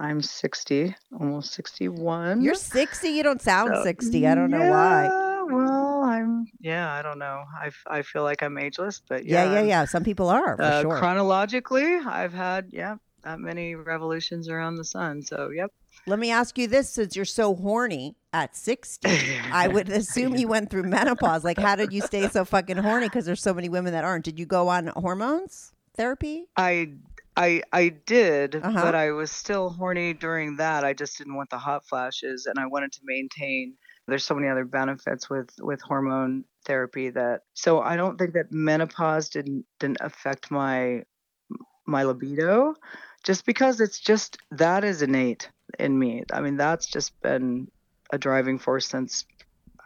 Speaker 3: I'm 60, almost 61.
Speaker 1: You're 60, you don't sound
Speaker 3: So-
Speaker 1: 60. I don't know why.
Speaker 3: Yeah, Well, I'm. Yeah, I don't know. I, I feel like I'm ageless, but yeah,
Speaker 1: Yeah, yeah, yeah. Some people are for
Speaker 3: Uh,
Speaker 1: sure.
Speaker 3: Chronologically, I've had yeah that many revolutions around the sun. So yep.
Speaker 1: Let me ask you this since you're so horny at 60, I would assume you went through menopause. Like, how did you stay so fucking horny? Because there's so many women that aren't. Did you go on hormones therapy?
Speaker 3: I I I did,
Speaker 1: Uh-huh.
Speaker 3: but I was still horny during that. I just didn't want the hot flashes, and I wanted to maintain. There's so many other benefits with with hormone therapy that. So I don't think that menopause didn't didn't affect my my libido, just because it's just that is innate in me. I mean, that's just been a driving force since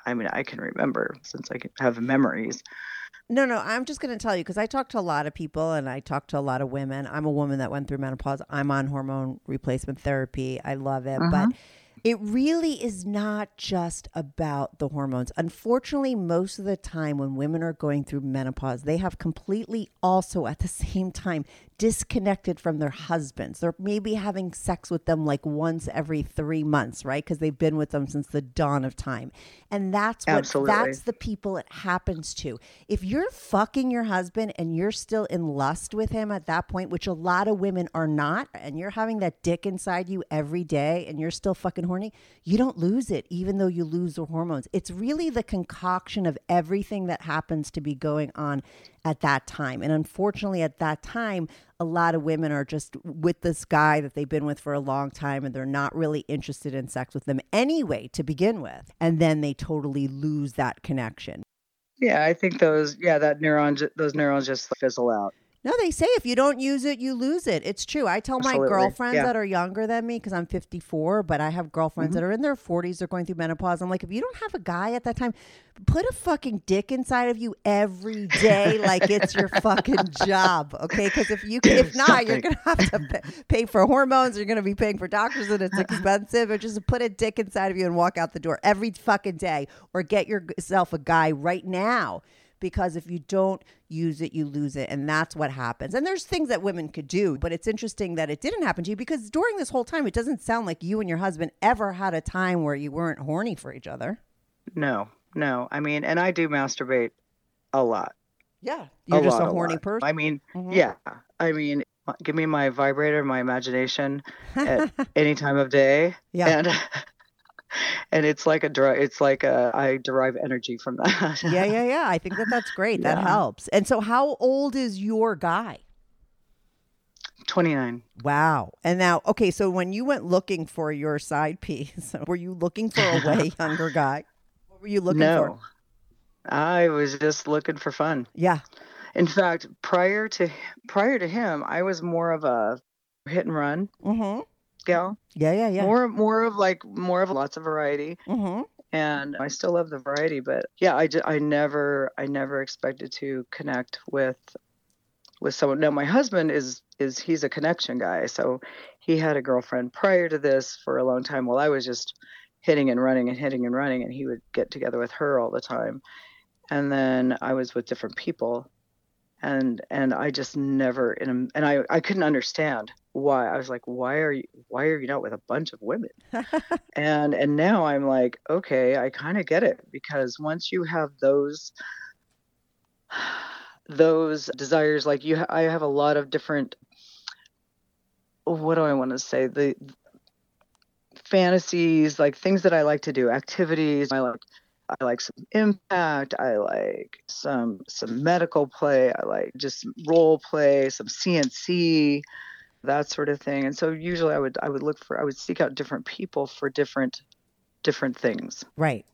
Speaker 3: I mean, I can remember since I can have memories.
Speaker 1: No, no, I'm just going to tell you because I talk to a lot of people and I talk to a lot of women. I'm a woman that went through menopause. I'm on hormone replacement therapy. I love it. But uh-huh. It really is not just about the hormones. Unfortunately, most of the time when women are going through menopause, they have completely also at the same time disconnected from their husbands. They're maybe having sex with them like once every three months, right? Because they've been with them since the dawn of time. And that's what
Speaker 3: Absolutely.
Speaker 1: that's the people it happens to. If you're fucking your husband and you're still in lust with him at that point, which a lot of women are not, and you're having that dick inside you every day and you're still fucking horny, you don't lose it, even though you lose the hormones. It's really the concoction of everything that happens to be going on at that time. And unfortunately, at that time, a lot of women are just with this guy that they've been with for a long time and they're not really interested in sex with them anyway to begin with. And then they totally lose that connection.
Speaker 3: Yeah, I think those yeah that neuron ju- those neurons just fizzle out.
Speaker 1: No, they say if you don't use it, you lose it. It's true. I tell my girlfriends
Speaker 3: Yeah.
Speaker 1: that are younger than me because I'm 54, but I have girlfriends
Speaker 3: Mm-hmm.
Speaker 1: that are in their 40s. They're going through menopause. I'm like, if you don't have a guy at that time, put a fucking dick inside of you every day like it's your fucking job, okay? Because if you, if not, you're gonna have to pay, pay for hormones. You're gonna be paying for doctors, and it's expensive. Or just put a dick inside of you and walk out the door every fucking day, or get yourself a guy right now because if you don't use it, you lose it. And that's what happens. And there's things that women could do, but it's interesting that it didn't happen to you because during this whole time, it doesn't sound like you and your husband ever had a time where you weren't horny for each other.
Speaker 3: No, no. I mean, and I do masturbate a lot.
Speaker 1: Yeah. You're
Speaker 3: a
Speaker 1: just
Speaker 3: lot,
Speaker 1: a horny
Speaker 3: lot.
Speaker 1: person.
Speaker 3: I mean,
Speaker 1: Mhm.
Speaker 3: yeah. I mean, give me my vibrator, my imagination at any time of day,
Speaker 1: Yeah.
Speaker 3: and and it's like a dri- It's like a I derive energy from that.
Speaker 1: yeah, yeah, yeah. I think that that's great. That
Speaker 3: Yeah.
Speaker 1: helps. And so, how old is your guy?
Speaker 3: Twenty nine.
Speaker 1: Wow. And now, okay, so when you went looking for your side piece, were you looking for a way younger guy? What were you looking
Speaker 3: no,
Speaker 1: for?
Speaker 3: I was just looking for fun.
Speaker 1: Yeah.
Speaker 3: In fact, prior to prior to him, I was more of a hit and run
Speaker 1: Mm-hmm. Yeah, yeah, yeah.
Speaker 3: More more of like more of lots of variety.
Speaker 1: mm-hmm.
Speaker 3: and I still love the variety. But yeah, I, ju- I never I never expected to connect with with someone. No, my husband is is he's a connection guy, so he had a girlfriend prior to this for a long time. While I was just hitting and running and hitting and running, and he would get together with her all the time. And then I was with different people, and and I just never and and I I couldn't understand why. I was like, why are you why are you not with a bunch of women? and and now i'm like okay i kind of get it because once you have those those desires like you i have a lot of different what do i want to say the fantasies like things that i like to do activities i like i like some impact i like some some medical play i like just role play some cnc that sort of thing and so usually i would i would look for i would seek out different people for different different things
Speaker 1: Right.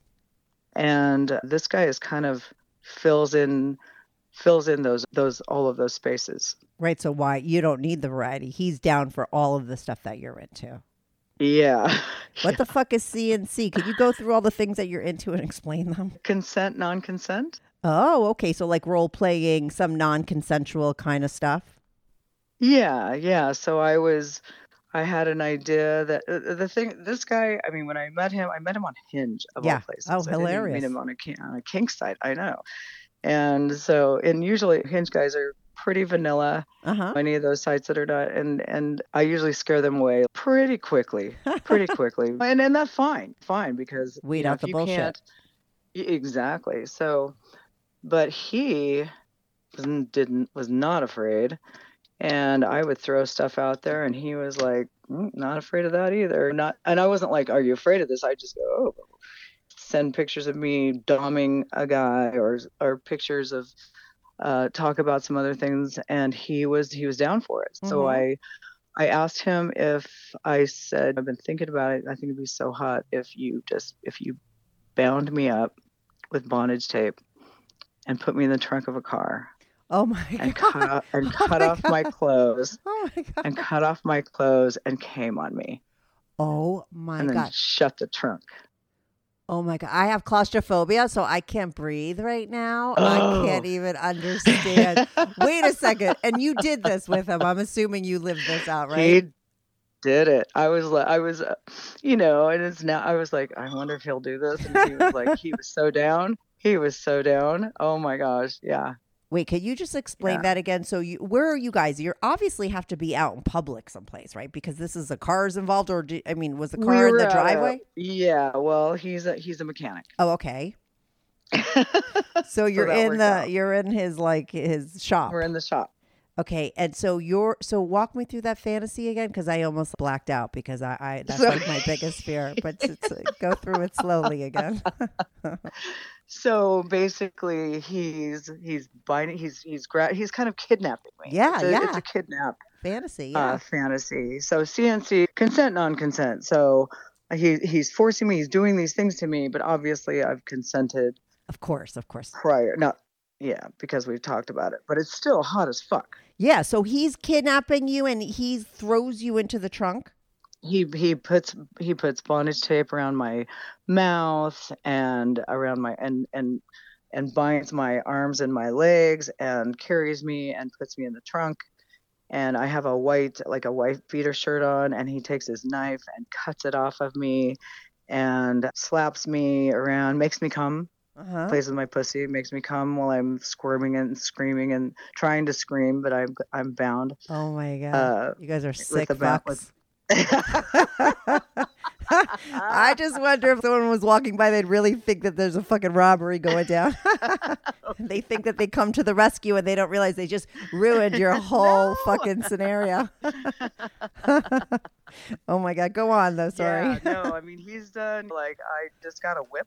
Speaker 3: and this guy is kind of fills in fills in those those all of those spaces
Speaker 1: Right. So why you don't need the variety. He's down for all of the stuff that you're into.
Speaker 3: Yeah
Speaker 1: What the fuck is CNC? Could you go through all the things that you're into and explain them?
Speaker 3: consent non-consent
Speaker 1: Oh, okay. So like role playing, some non consensual kind of stuff.
Speaker 3: yeah yeah so i was i had an idea that uh, the thing this guy i mean when i met him i met him on hinge of
Speaker 1: Yeah.
Speaker 3: all places
Speaker 1: Oh,
Speaker 3: I
Speaker 1: hilarious.
Speaker 3: meet him on a, on a kink site i know and so and usually hinge guys are pretty vanilla
Speaker 1: Uh huh.
Speaker 3: any of those sites that are not and and i usually scare them away pretty quickly pretty quickly and and that's fine fine because
Speaker 1: Weed
Speaker 3: you know,
Speaker 1: out the bullshit.
Speaker 3: can't- exactly so but he didn't was not afraid and i would throw stuff out there and he was like "Mm, not afraid of that either not and i wasn't like are you afraid of this i just go oh send pictures of me doming a guy or or pictures of uh, talk about some other things and he was he was down for it so
Speaker 1: Mhm.
Speaker 3: i i asked him if i said i've been thinking about it i think it'd be so hot if you just if you bound me up with bondage tape and put me in the trunk of a car
Speaker 1: Oh my
Speaker 3: and
Speaker 1: god.
Speaker 3: cut off, and
Speaker 1: Oh
Speaker 3: cut
Speaker 1: my
Speaker 3: off my clothes
Speaker 1: Oh my god.
Speaker 3: and cut off my clothes and came on me
Speaker 1: Oh my God.
Speaker 3: and then
Speaker 1: god.
Speaker 3: shut the trunk
Speaker 1: Oh my god, I have claustrophobia, so I can't breathe right now.
Speaker 3: Oh.
Speaker 1: I can't even understand. Wait a second, and you did this with him. I'm assuming you lived this out, right?
Speaker 3: He did it. I was like, I was, uh, you know, and it's now. I was like, I wonder if he'll do this. And he was like, he was so down. He was so down. Oh my gosh, yeah.
Speaker 1: Wait, can you just explain
Speaker 3: Yeah.
Speaker 1: that again? So, you, where are you guys? You obviously have to be out in public someplace, right? Because this is a cars involved, or do, I mean, was the
Speaker 3: We
Speaker 1: car in the driveway?
Speaker 3: yeah. Well, he's a he's a mechanic.
Speaker 1: Oh, okay. So you're
Speaker 3: that
Speaker 1: in the
Speaker 3: out.
Speaker 1: you're in his like his shop.
Speaker 3: We're in the shop.
Speaker 1: Okay, and so you're so walk me through that fantasy again because I almost blacked out because I, I that's like my biggest fear. But it's, uh, go through it slowly again.
Speaker 3: So basically, he's he's binding. He's he's gra- he's kind of kidnapping me.
Speaker 1: Yeah,
Speaker 3: it's a, It's a kidnap
Speaker 1: fantasy, yeah.
Speaker 3: uh, fantasy. So CNC consent non-consent. So he he's forcing me. He's doing these things to me, but obviously I've consented
Speaker 1: of course, of course.
Speaker 3: prior. Not yeah, because we've talked about it. But it's still hot as fuck.
Speaker 1: Yeah, so he's kidnapping you and he throws you into the trunk.
Speaker 3: he he puts he puts bondage tape around my mouth and around my and and and binds my arms and my legs and carries me and puts me in the trunk and I have a white like a white beater shirt on and he takes his knife and cuts it off of me and slaps me around makes me come
Speaker 1: Uh-huh.
Speaker 3: plays with my pussy makes me come while I'm squirming and screaming and trying to scream but I'm I'm bound
Speaker 1: Oh my god.
Speaker 3: uh
Speaker 1: you guys are sick
Speaker 3: ba-
Speaker 1: fucks.
Speaker 3: with-
Speaker 1: I just wonder if someone was walking by, they'd really think that there's a fucking robbery going down. they think that they come to the rescue and they don't realize they just ruined your whole fucking scenario. oh my god, go on though. Sorry.
Speaker 3: Yeah, no, I mean he's done like I just got a whip.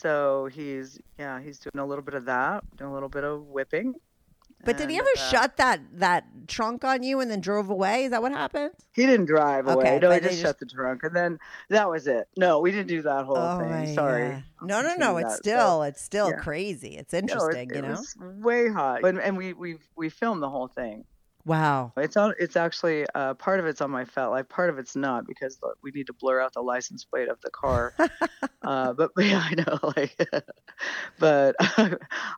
Speaker 3: So he's yeah, he's doing a little bit of that, doing a little bit of whipping.
Speaker 1: but did he ever
Speaker 3: uh,
Speaker 1: shut that that trunk on you and then drove away? Is that what happened?
Speaker 3: He didn't drive away.
Speaker 1: Okay,
Speaker 3: no, he just,
Speaker 1: just-
Speaker 3: shut the trunk, and then that was it. No, we didn't do that whole
Speaker 1: oh
Speaker 3: thing. Sorry.
Speaker 1: God. No, no, no. It's
Speaker 3: that, so-
Speaker 1: still it's still
Speaker 3: yeah.
Speaker 1: crazy. It's
Speaker 3: No, it-
Speaker 1: interesting, you know.
Speaker 3: was way hot, and, and we we we filmed the whole thing.
Speaker 1: Wow.
Speaker 3: It's on. It's actually uh, part of it's on my FetLife, part of it's not because we need to blur out the license plate of the car. uh, but, but yeah, I know. Like, but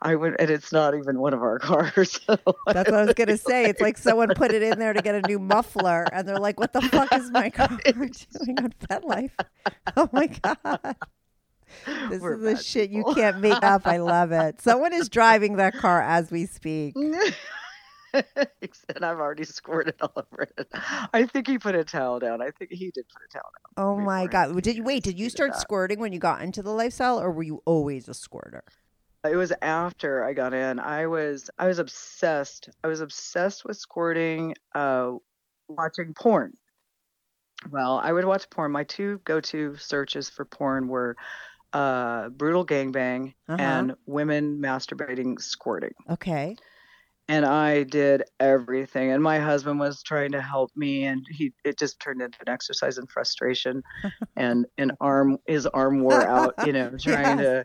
Speaker 3: I would, and it's not even one of our cars. So
Speaker 1: That's what I was gonna say. It's like someone put it in there to get a new muffler, and they're like, "What the fuck is my car doing on FetLife?" Oh my god, this
Speaker 3: We're
Speaker 1: is the shit you can't make up. I love it. Someone is driving that car as we speak.
Speaker 3: and I've already squirted all over it. I think he put a towel down. I think he did put a towel down.
Speaker 1: Oh my god! Did you wait? Did you start squirting when you got into the lifestyle, or were you always a squirter?
Speaker 3: It was after I got in. I was I was obsessed. I was obsessed with squirting, uh, watching porn. Well, I would watch porn. My two go-to searches for porn were uh, brutal gangbang
Speaker 1: Uh-huh.
Speaker 3: and women masturbating squirting.
Speaker 1: Okay.
Speaker 3: And I did everything. And my husband was trying to help me, and he it just turned into an exercise in frustration, and an arm his arm wore out. You know, trying to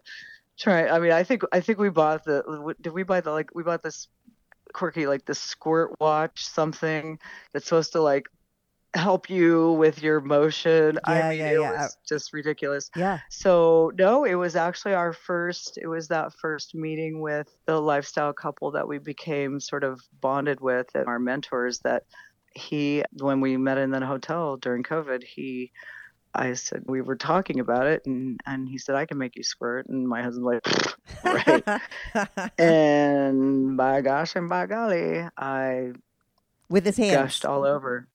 Speaker 3: try. I mean, I think I think we bought the did we buy the like we bought this quirky like the squirt watch something that's supposed to like help you with your motion.
Speaker 1: Yeah,
Speaker 3: I mean,
Speaker 1: yeah,
Speaker 3: it
Speaker 1: yeah.
Speaker 3: was just ridiculous.
Speaker 1: Yeah.
Speaker 3: So no, it was actually our first. It was that first meeting with the lifestyle couple that we became sort of bonded with, and our mentors. That he, when we met in the hotel during COVID, he, I said we were talking about it, and and he said I can make you squirt, and my husband like, right. and by gosh and by golly, I
Speaker 1: With his hands.
Speaker 3: gushed all over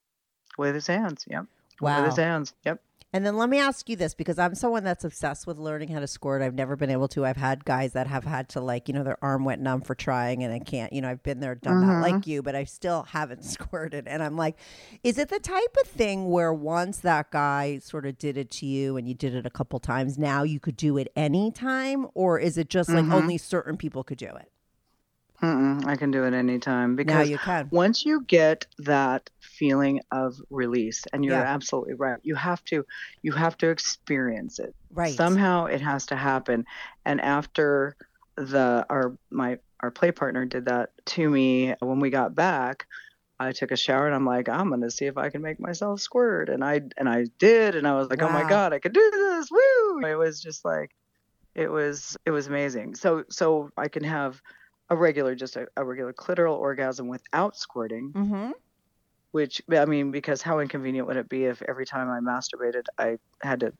Speaker 3: with his hands. Yep.
Speaker 1: Wow.
Speaker 3: With his hands. Yep.
Speaker 1: And then let me ask you this because I'm someone that's obsessed with learning how to squirt. I've never been able to. I've had guys that have had to like, you know, their arm went numb for trying and I can't, you know, I've been there, done that like mm-hmm. you, but I still haven't squirted. And I'm like, is it the type of thing where once that guy sort of did it to you and you did it a couple times, now you could do it anytime? Or is it just like mm-hmm. only certain people could do it?
Speaker 3: Mm-mm, I can do it anytime because
Speaker 1: you can.
Speaker 3: once you get that feeling of release, and you're
Speaker 1: Yeah.
Speaker 3: absolutely right, you have to you have to experience it.
Speaker 1: Right.
Speaker 3: Somehow it has to happen. And after the our my our play partner did that to me when we got back, I took a shower and I'm like, I'm gonna see if I can make myself squirt, and I and I did, and I was like, oh my god, I could do this, woo! It was just like, it was it was amazing. So so I can have a regular just a, a regular clitoral orgasm without squirting,
Speaker 1: Mm-hmm.
Speaker 3: which I mean, because how inconvenient would it be if every time I masturbated I had to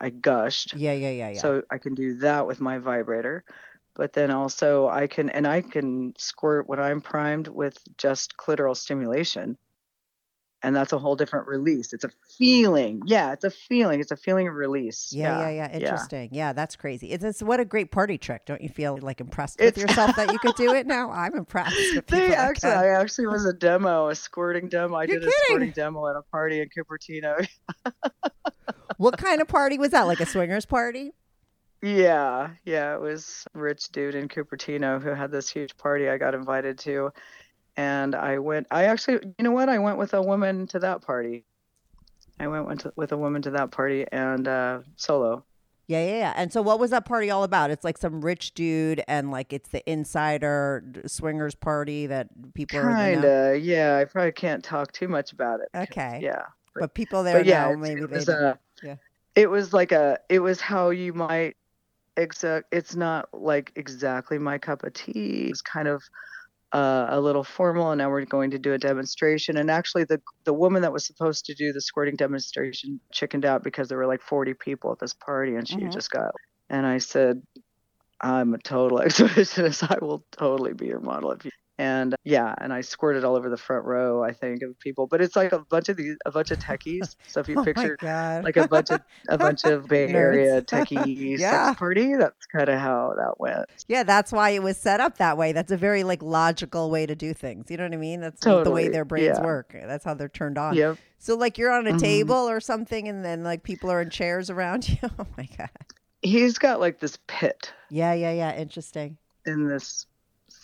Speaker 3: I gushed.
Speaker 1: Yeah, yeah, yeah, yeah.
Speaker 3: So I can do that with my vibrator. But then also I can and I can squirt when I'm primed with just clitoral stimulation. And that's a whole different release. It's a feeling. Yeah, it's a feeling. It's a feeling of release.
Speaker 1: yeah, yeah, yeah. Interesting. Yeah. that's crazy. It's, it's what a great party trick. Don't you feel like impressed with
Speaker 3: It's-
Speaker 1: yourself that you could do it now? I'm impressed.
Speaker 3: They actually. I actually was a demo, a squirting demo. I
Speaker 1: You're
Speaker 3: did a squirting demo at a party in Cupertino.
Speaker 1: What kind of party was that? Like a swingers party?
Speaker 3: Yeah, yeah, it was rich dude in Cupertino who had this huge party I got invited to. And I went, I actually, you know what? I went with a woman to that party. I went, with a woman to that party and uh, solo.
Speaker 1: Yeah, yeah, yeah. And so, what was that party all about? It's like some rich dude, and like it's the insider swingers party that people are. in the.
Speaker 3: Kind of, yeah. I probably can't talk too much about it.
Speaker 1: Okay.
Speaker 3: Yeah.
Speaker 1: But people there
Speaker 3: but yeah,
Speaker 1: know maybe
Speaker 3: it was, uh,
Speaker 1: Yeah.
Speaker 3: it was like a, it was how you might, exact. It's not like exactly my cup of tea. It's kind of uh, a little formal, and now we're going to do a demonstration. And actually, the the woman that was supposed to do the squirting demonstration chickened out because there were like 40 people at this party, and she
Speaker 1: Mhm.
Speaker 3: just got. And I said, I'm a total exhibitionist. I will totally be your model if you. And yeah, and I squirted all over the front row. I think of people, but it's like a bunch of these, a bunch of techies. So if you
Speaker 1: oh
Speaker 3: picture like a bunch of a bunch of Bay Area
Speaker 1: Nerds.
Speaker 3: techie
Speaker 1: Yeah.
Speaker 3: sex party. That's kind of how that went.
Speaker 1: yeah, that's why it was set up that way. That's a very like logical way to do things. You know what I mean? That's like, the way their brains
Speaker 3: yeah.
Speaker 1: work. That's how they're turned on.
Speaker 3: Yep.
Speaker 1: So like you're on a
Speaker 3: Mhm.
Speaker 1: table or something, and then like people are in chairs around you. Oh my god!
Speaker 3: He's got like this pit
Speaker 1: Yeah, yeah, yeah. Interesting.
Speaker 3: in this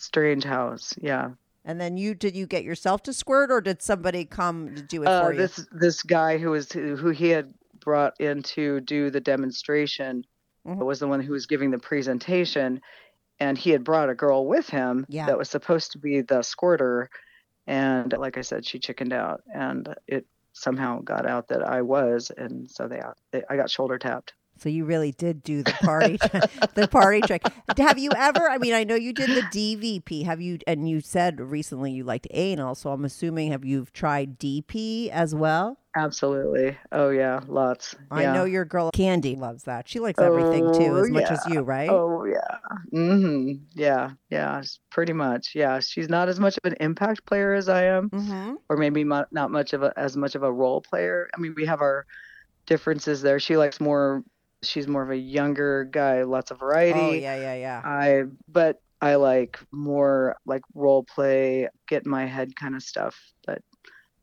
Speaker 3: strange house. Yeah.
Speaker 1: And then you did you get yourself to squirt, or did somebody come to do it
Speaker 3: Uh,
Speaker 1: for you?
Speaker 3: this this guy who was who he had brought in to do the demonstration
Speaker 1: Mhm.
Speaker 3: was the one who was giving the presentation, and he had brought a girl with him
Speaker 1: Yeah.
Speaker 3: that was supposed to be the squirter, and like I said, she chickened out, and it somehow got out that I was, and so they, they I got shoulder tapped.
Speaker 1: So you really did do the party, the party trick. Have you ever? I mean, I know you did the DVP. Have you? And you said recently you liked anal, so I'm assuming have you tried DP as well?
Speaker 3: Absolutely. Oh yeah, lots.
Speaker 1: I
Speaker 3: Yeah.
Speaker 1: know your girl Candy loves that. She likes everything too,
Speaker 3: Oh,
Speaker 1: as much as you, right?
Speaker 3: Oh yeah. Mm-hmm. Yeah. Yeah. Pretty much. Yeah. She's not as much of an impact player as I am,
Speaker 1: Mm-hmm.
Speaker 3: or maybe not much of a as much of a role player. I mean, we have our differences there. She likes more. She's more of a younger guy, lots of variety.
Speaker 1: Oh yeah, yeah, yeah.
Speaker 3: I but I like more like role play, get in my head kind of stuff. But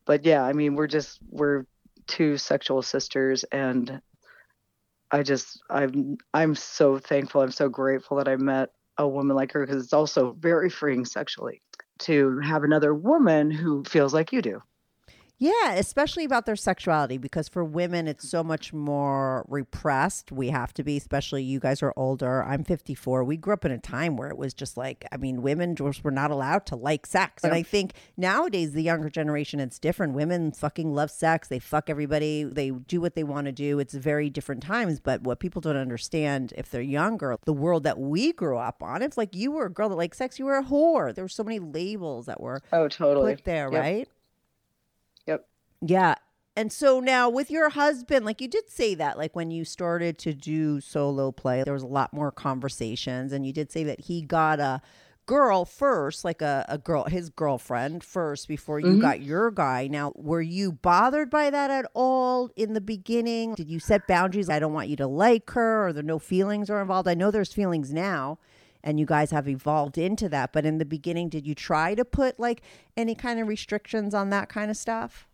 Speaker 3: but yeah, I mean we're just we're two sexual sisters and I just I'm I'm so thankful. I'm so grateful that I met a woman like her because it's also very freeing sexually to have another woman who feels like you do.
Speaker 1: Yeah, especially about their sexuality because for women it's so much more repressed. We have to be, especially you guys are older. I'm 54. We grew up in a time where it was just like, I mean, women just were not allowed to like sex. And I think nowadays the younger generation it's different. Women fucking love sex. They fuck everybody. They do what they want to do. It's very different times, but what people don't understand if they're younger, the world that we grew up on, it's like you were a girl that liked sex, you were a whore. There were so many labels that were
Speaker 3: Oh, totally.
Speaker 1: put there,
Speaker 3: Yep.
Speaker 1: right? Yeah. And so now with your husband, like you did say that, like when you started to do solo play, there was a lot more conversations. And you did say that he got a girl first, like a, a girl, his girlfriend first before you
Speaker 3: Mhm.
Speaker 1: got your guy. Now, were you bothered by that at all in the beginning? Did you set boundaries? I don't want you to like her or there no feelings are involved. I know there's feelings now and you guys have evolved into that. But in the beginning, did you try to put like any kind of restrictions on that kind of stuff?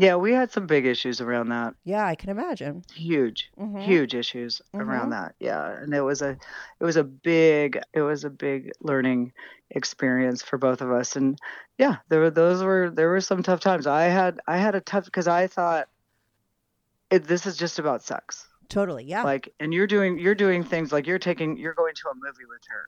Speaker 3: Yeah, we had some big issues around that.
Speaker 1: Yeah, I can imagine.
Speaker 3: huge
Speaker 1: Mhm.
Speaker 3: huge issues
Speaker 1: Mhm.
Speaker 3: around that yeah and it was a it was a big it was a big learning experience for both of us and yeah there were those were there were some tough times i had i had a tough because i thought it, this is just about sex
Speaker 1: Totally. Yeah.
Speaker 3: like and you're doing you're doing things like you're taking you're going to a movie with her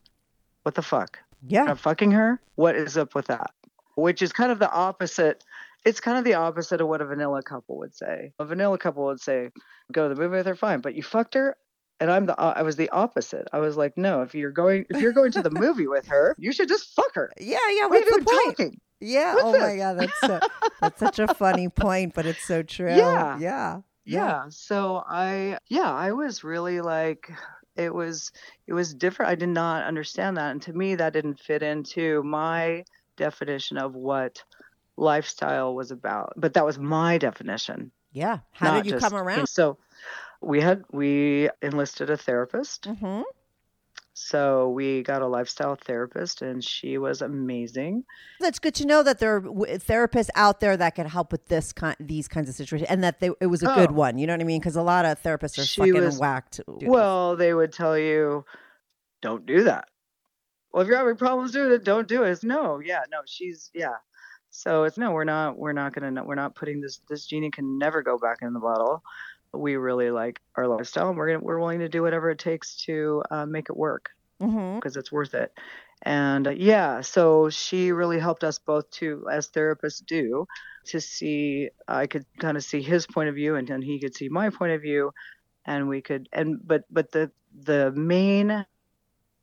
Speaker 3: what the fuck
Speaker 1: yeah.
Speaker 3: I'm fucking her what is up with that which is kind of the opposite. It's kind of the opposite of what a vanilla couple would say. A vanilla couple would say, "Go to the movie with her, fine," but you fucked her, and I'm the I was the opposite. I was like, "No, if you're going if you're going to the movie with her, you should just fuck her."
Speaker 1: Yeah, yeah.
Speaker 3: What are
Speaker 1: What's
Speaker 3: you
Speaker 1: the point?
Speaker 3: talking?
Speaker 1: Yeah.
Speaker 3: What's
Speaker 1: oh my god, that's so that's such a funny point, but it's so true.
Speaker 3: Yeah.
Speaker 1: Yeah.
Speaker 3: yeah so i yeah i was really like it was it was different i did not understand that and to me that didn't fit into my definition of what lifestyle was about but that was my definition
Speaker 1: Yeah. How did you
Speaker 3: just-
Speaker 1: come around?
Speaker 3: so we had we enlisted a therapist
Speaker 1: Mm-hmm.
Speaker 3: so we got a lifestyle therapist and she was amazing
Speaker 1: That's good to know that there are therapists out there that can help with this kind, these kinds of situations, and that they, it was a good
Speaker 3: Oh.
Speaker 1: one. You know what I mean? Because a lot of therapists are
Speaker 3: She
Speaker 1: fucking
Speaker 3: was-
Speaker 1: whacked.
Speaker 3: Well, they would tell you, don't do that. Well, if you're having problems doing it, don't do it. It's no, yeah, no, she's yeah. So it's no, we're not, we're not gonna, we're not putting this. This genie can never go back in the bottle. We really like our lifestyle, and we're gonna, we're willing to do whatever it takes to uh, make it work because it's worth it. And uh, yeah, so she really helped us both to, as therapists do, to see. I could kind of see his point of view, and then he could see my point of view, and we could. And but but the the main uh,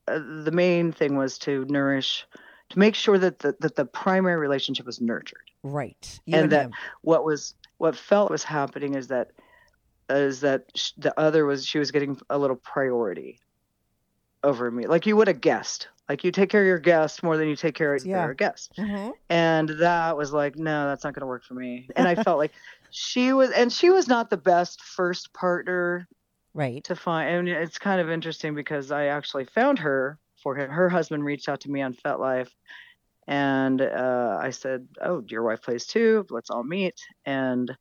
Speaker 3: the main thing was to nourish, to make sure that the that the primary relationship was nurtured.
Speaker 1: Right. You
Speaker 3: And that-
Speaker 1: him.
Speaker 3: What was what felt was happening is that is that sh- the other was she was getting a little priority over me, like you would a guest. Like you take care of your guest more than you take care of
Speaker 1: Yeah.
Speaker 3: your guest.
Speaker 1: Mhm.
Speaker 3: And that was like, no, that's not going to work for me. And I felt like she was, and she was not the best first partner
Speaker 1: Right.
Speaker 3: to find. And it's kind of interesting because I actually found her for him. Her husband reached out to me on FetLife, and uh, I said, "Oh, your wife plays too. Let's all meet." And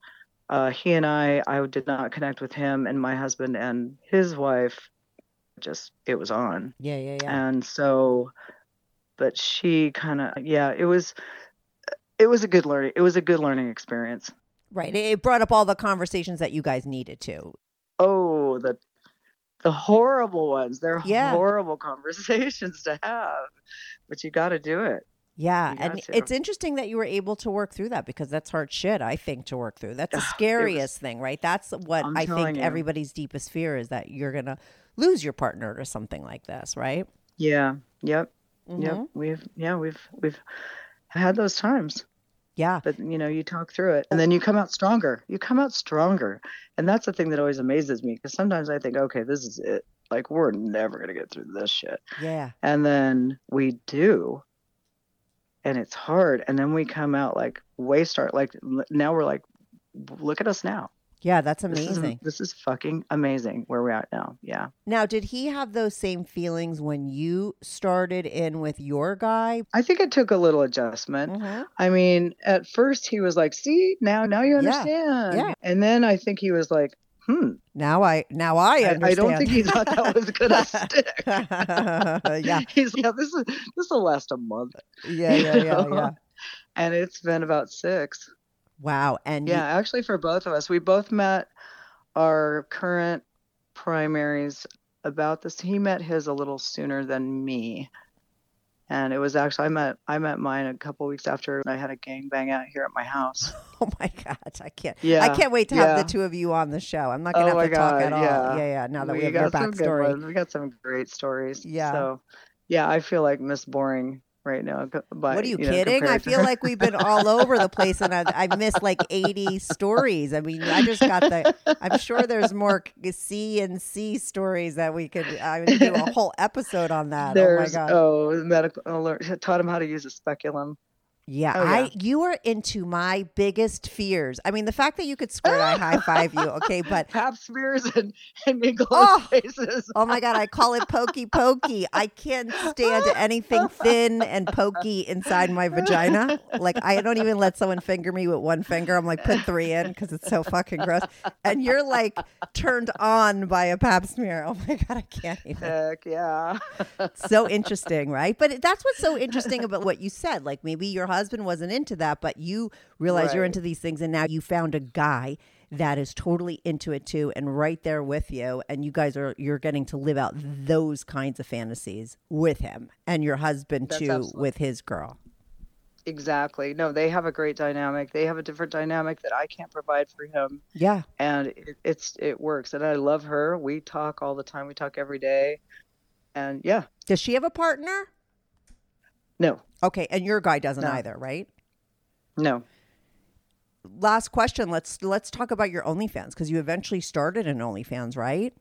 Speaker 3: uh, he and I, I did not connect with him, and my husband and his wife, just it was on.
Speaker 1: Yeah. Yeah. Yeah.
Speaker 3: And so, but she kind of, yeah, it was. It was a good learning. It was a good learning experience.
Speaker 1: right. It it brought up all the conversations that you guys needed to.
Speaker 3: oh the the horrible ones they're
Speaker 1: Yeah.
Speaker 3: horrible conversations to have but you got to do it
Speaker 1: Yeah, and
Speaker 3: to.
Speaker 1: it's interesting that you were able to work through that because that's hard shit. I think to work through. That's the
Speaker 3: it was-
Speaker 1: scariest thing, right? That's what
Speaker 3: I'm
Speaker 1: I think
Speaker 3: you.
Speaker 1: everybody's deepest fear is that you're gonna lose your partner or something like this, right?
Speaker 3: yeah yep
Speaker 1: Mhm.
Speaker 3: yep we've yeah we've we've had those times
Speaker 1: Yeah,
Speaker 3: but you know you talk through it and then you come out stronger. You come out stronger. And that's the thing that always amazes me because sometimes i think okay this is it. Like we're never going to get through this shit.
Speaker 1: Yeah,
Speaker 3: and then we do. And it's hard. And then we come out like way start like now we're like look at us now
Speaker 1: yeah. That's
Speaker 3: This is-
Speaker 1: amazing.
Speaker 3: This is, fucking amazing where we're at now. Yeah.
Speaker 1: Now, did he have those same feelings when you started in with your guy?
Speaker 3: I think it took a little adjustment.
Speaker 1: Mhm.
Speaker 3: I mean, at first he was like, "See, now now you understand."
Speaker 1: yeah.
Speaker 3: And then I think he was like, "Hmm."
Speaker 1: Now I now I
Speaker 3: I,
Speaker 1: understand.
Speaker 3: I don't think he thought that was gonna stick.
Speaker 1: yeah,
Speaker 3: He's yeah. This is this will last a month,
Speaker 1: yeah, yeah, yeah, yeah.
Speaker 3: and it's been about six.
Speaker 1: Wow, and you-
Speaker 3: Yeah, actually, for both of us, we both met our current primaries about this. He met his a little sooner than me, and it was actually I met I met mine a couple weeks after I had a gangbang out here at my house.
Speaker 1: Oh my god, I can't.
Speaker 3: Yeah, I
Speaker 1: can't wait to have
Speaker 3: yeah.
Speaker 1: the two of you on the show. I'm not gonna
Speaker 3: Oh
Speaker 1: have to talk
Speaker 3: God,
Speaker 1: at all.
Speaker 3: yeah.
Speaker 1: Yeah. Now that we, have
Speaker 3: got
Speaker 1: your backstory.
Speaker 3: We got some great stories.
Speaker 1: Yeah.
Speaker 3: So, yeah, I feel like Miss Boring right now. By,
Speaker 1: What are you,
Speaker 3: know,
Speaker 1: kidding? I feel
Speaker 3: her.
Speaker 1: like we've been all over the place, and I, I missed like 80 stories. I mean, I just got the. I'm sure there's more C and C stories that we could. I would do a whole episode on that.
Speaker 3: There's
Speaker 1: oh my god.
Speaker 3: oh medical alert taught him how to use a speculum.
Speaker 1: Yeah,
Speaker 3: Oh,
Speaker 1: I you are into my biggest fears. I mean, the fact that you could squirt, I high five you. Okay, but
Speaker 3: Pap smears and and Nicholas
Speaker 1: Oh!
Speaker 3: faces.
Speaker 1: oh my god, I call it pokey pokey. I can't stand anything thin and pokey inside my vagina. Like I don't even let someone finger me with one finger. I'm like put three in because it's so fucking gross. And you're like turned on by a pap smear. Oh my god, I can't even.
Speaker 3: Heck yeah.
Speaker 1: so interesting, right? But that's what's so interesting about what you said. Like maybe your husband wasn't into that, but you realize you're into these things, and now you found a guy that is totally into it too, and right there with you, and you guys are you're getting to live out those kinds of fantasies with him and your husband
Speaker 3: That's
Speaker 1: too
Speaker 3: absolute-
Speaker 1: with his girl.
Speaker 3: Exactly. No, they have a great dynamic. They have a different dynamic that I can't provide for him,
Speaker 1: Yeah.
Speaker 3: and it, it's it works. And I love her. We talk all the time. We talk every day, and yeah,
Speaker 1: Does she have a partner?
Speaker 3: No,
Speaker 1: Okay, and your guy doesn't
Speaker 3: No.
Speaker 1: either, right?
Speaker 3: no.
Speaker 1: Last question. Let's let's talk about your OnlyFans because you eventually started an OnlyFans, right?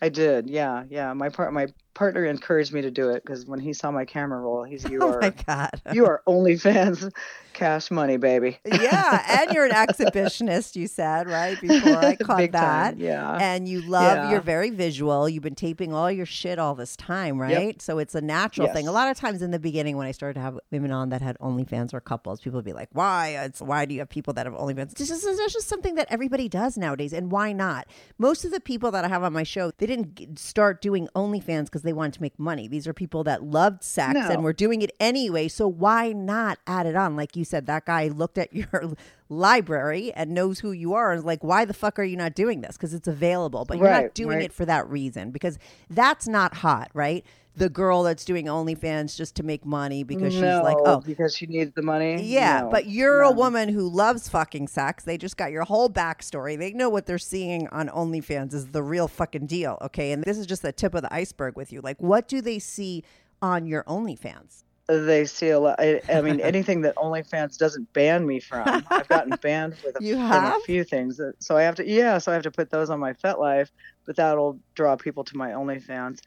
Speaker 3: I did. Yeah, yeah. My part, my partner encouraged me to do it because when he saw my camera roll, he's you
Speaker 1: Oh
Speaker 3: are
Speaker 1: my god.
Speaker 3: you are OnlyFans cash money, baby.
Speaker 1: yeah, and you're an exhibitionist, you said, right? Before I caught
Speaker 3: Big
Speaker 1: that.
Speaker 3: time, yeah.
Speaker 1: And you love,
Speaker 3: Yeah.
Speaker 1: you're very visual. You've been taping all your shit all this time, right? So it's a natural thing. A lot of times in the beginning, when I started to have women on that had OnlyFans or couples, people would be like, why? It's why do you have people that have OnlyFans? This is, this is just something that everybody does nowadays. And why not? Most of the people that I have on my show, they didn't start doing OnlyFans because they wanted to make money. These are people that loved sex
Speaker 3: No.
Speaker 1: and were doing it anyway. So why not add it on? Like you said, that guy looked at your library and knows who you are and is like, why the fuck are you not doing this? Because it's available, but you're not doing
Speaker 3: right.
Speaker 1: it for that reason because that's not hot, right? The girl that's doing OnlyFans just to make money because she's like, oh,
Speaker 3: because she needs the money.
Speaker 1: yeah,
Speaker 3: No,
Speaker 1: but you're a woman who loves fucking sex. They just got your whole backstory. They know what they're seeing on OnlyFans is the real fucking deal. Okay. And this is just the tip of the iceberg with you. Like, what do they see on your OnlyFans?
Speaker 3: They see a lot. I, I mean, anything that OnlyFans doesn't ban me from. I've gotten banned with a,
Speaker 1: You have?
Speaker 3: a few things. that- So I have to, yeah. So I have to put those on my FetLife, but that'll draw people to my OnlyFans.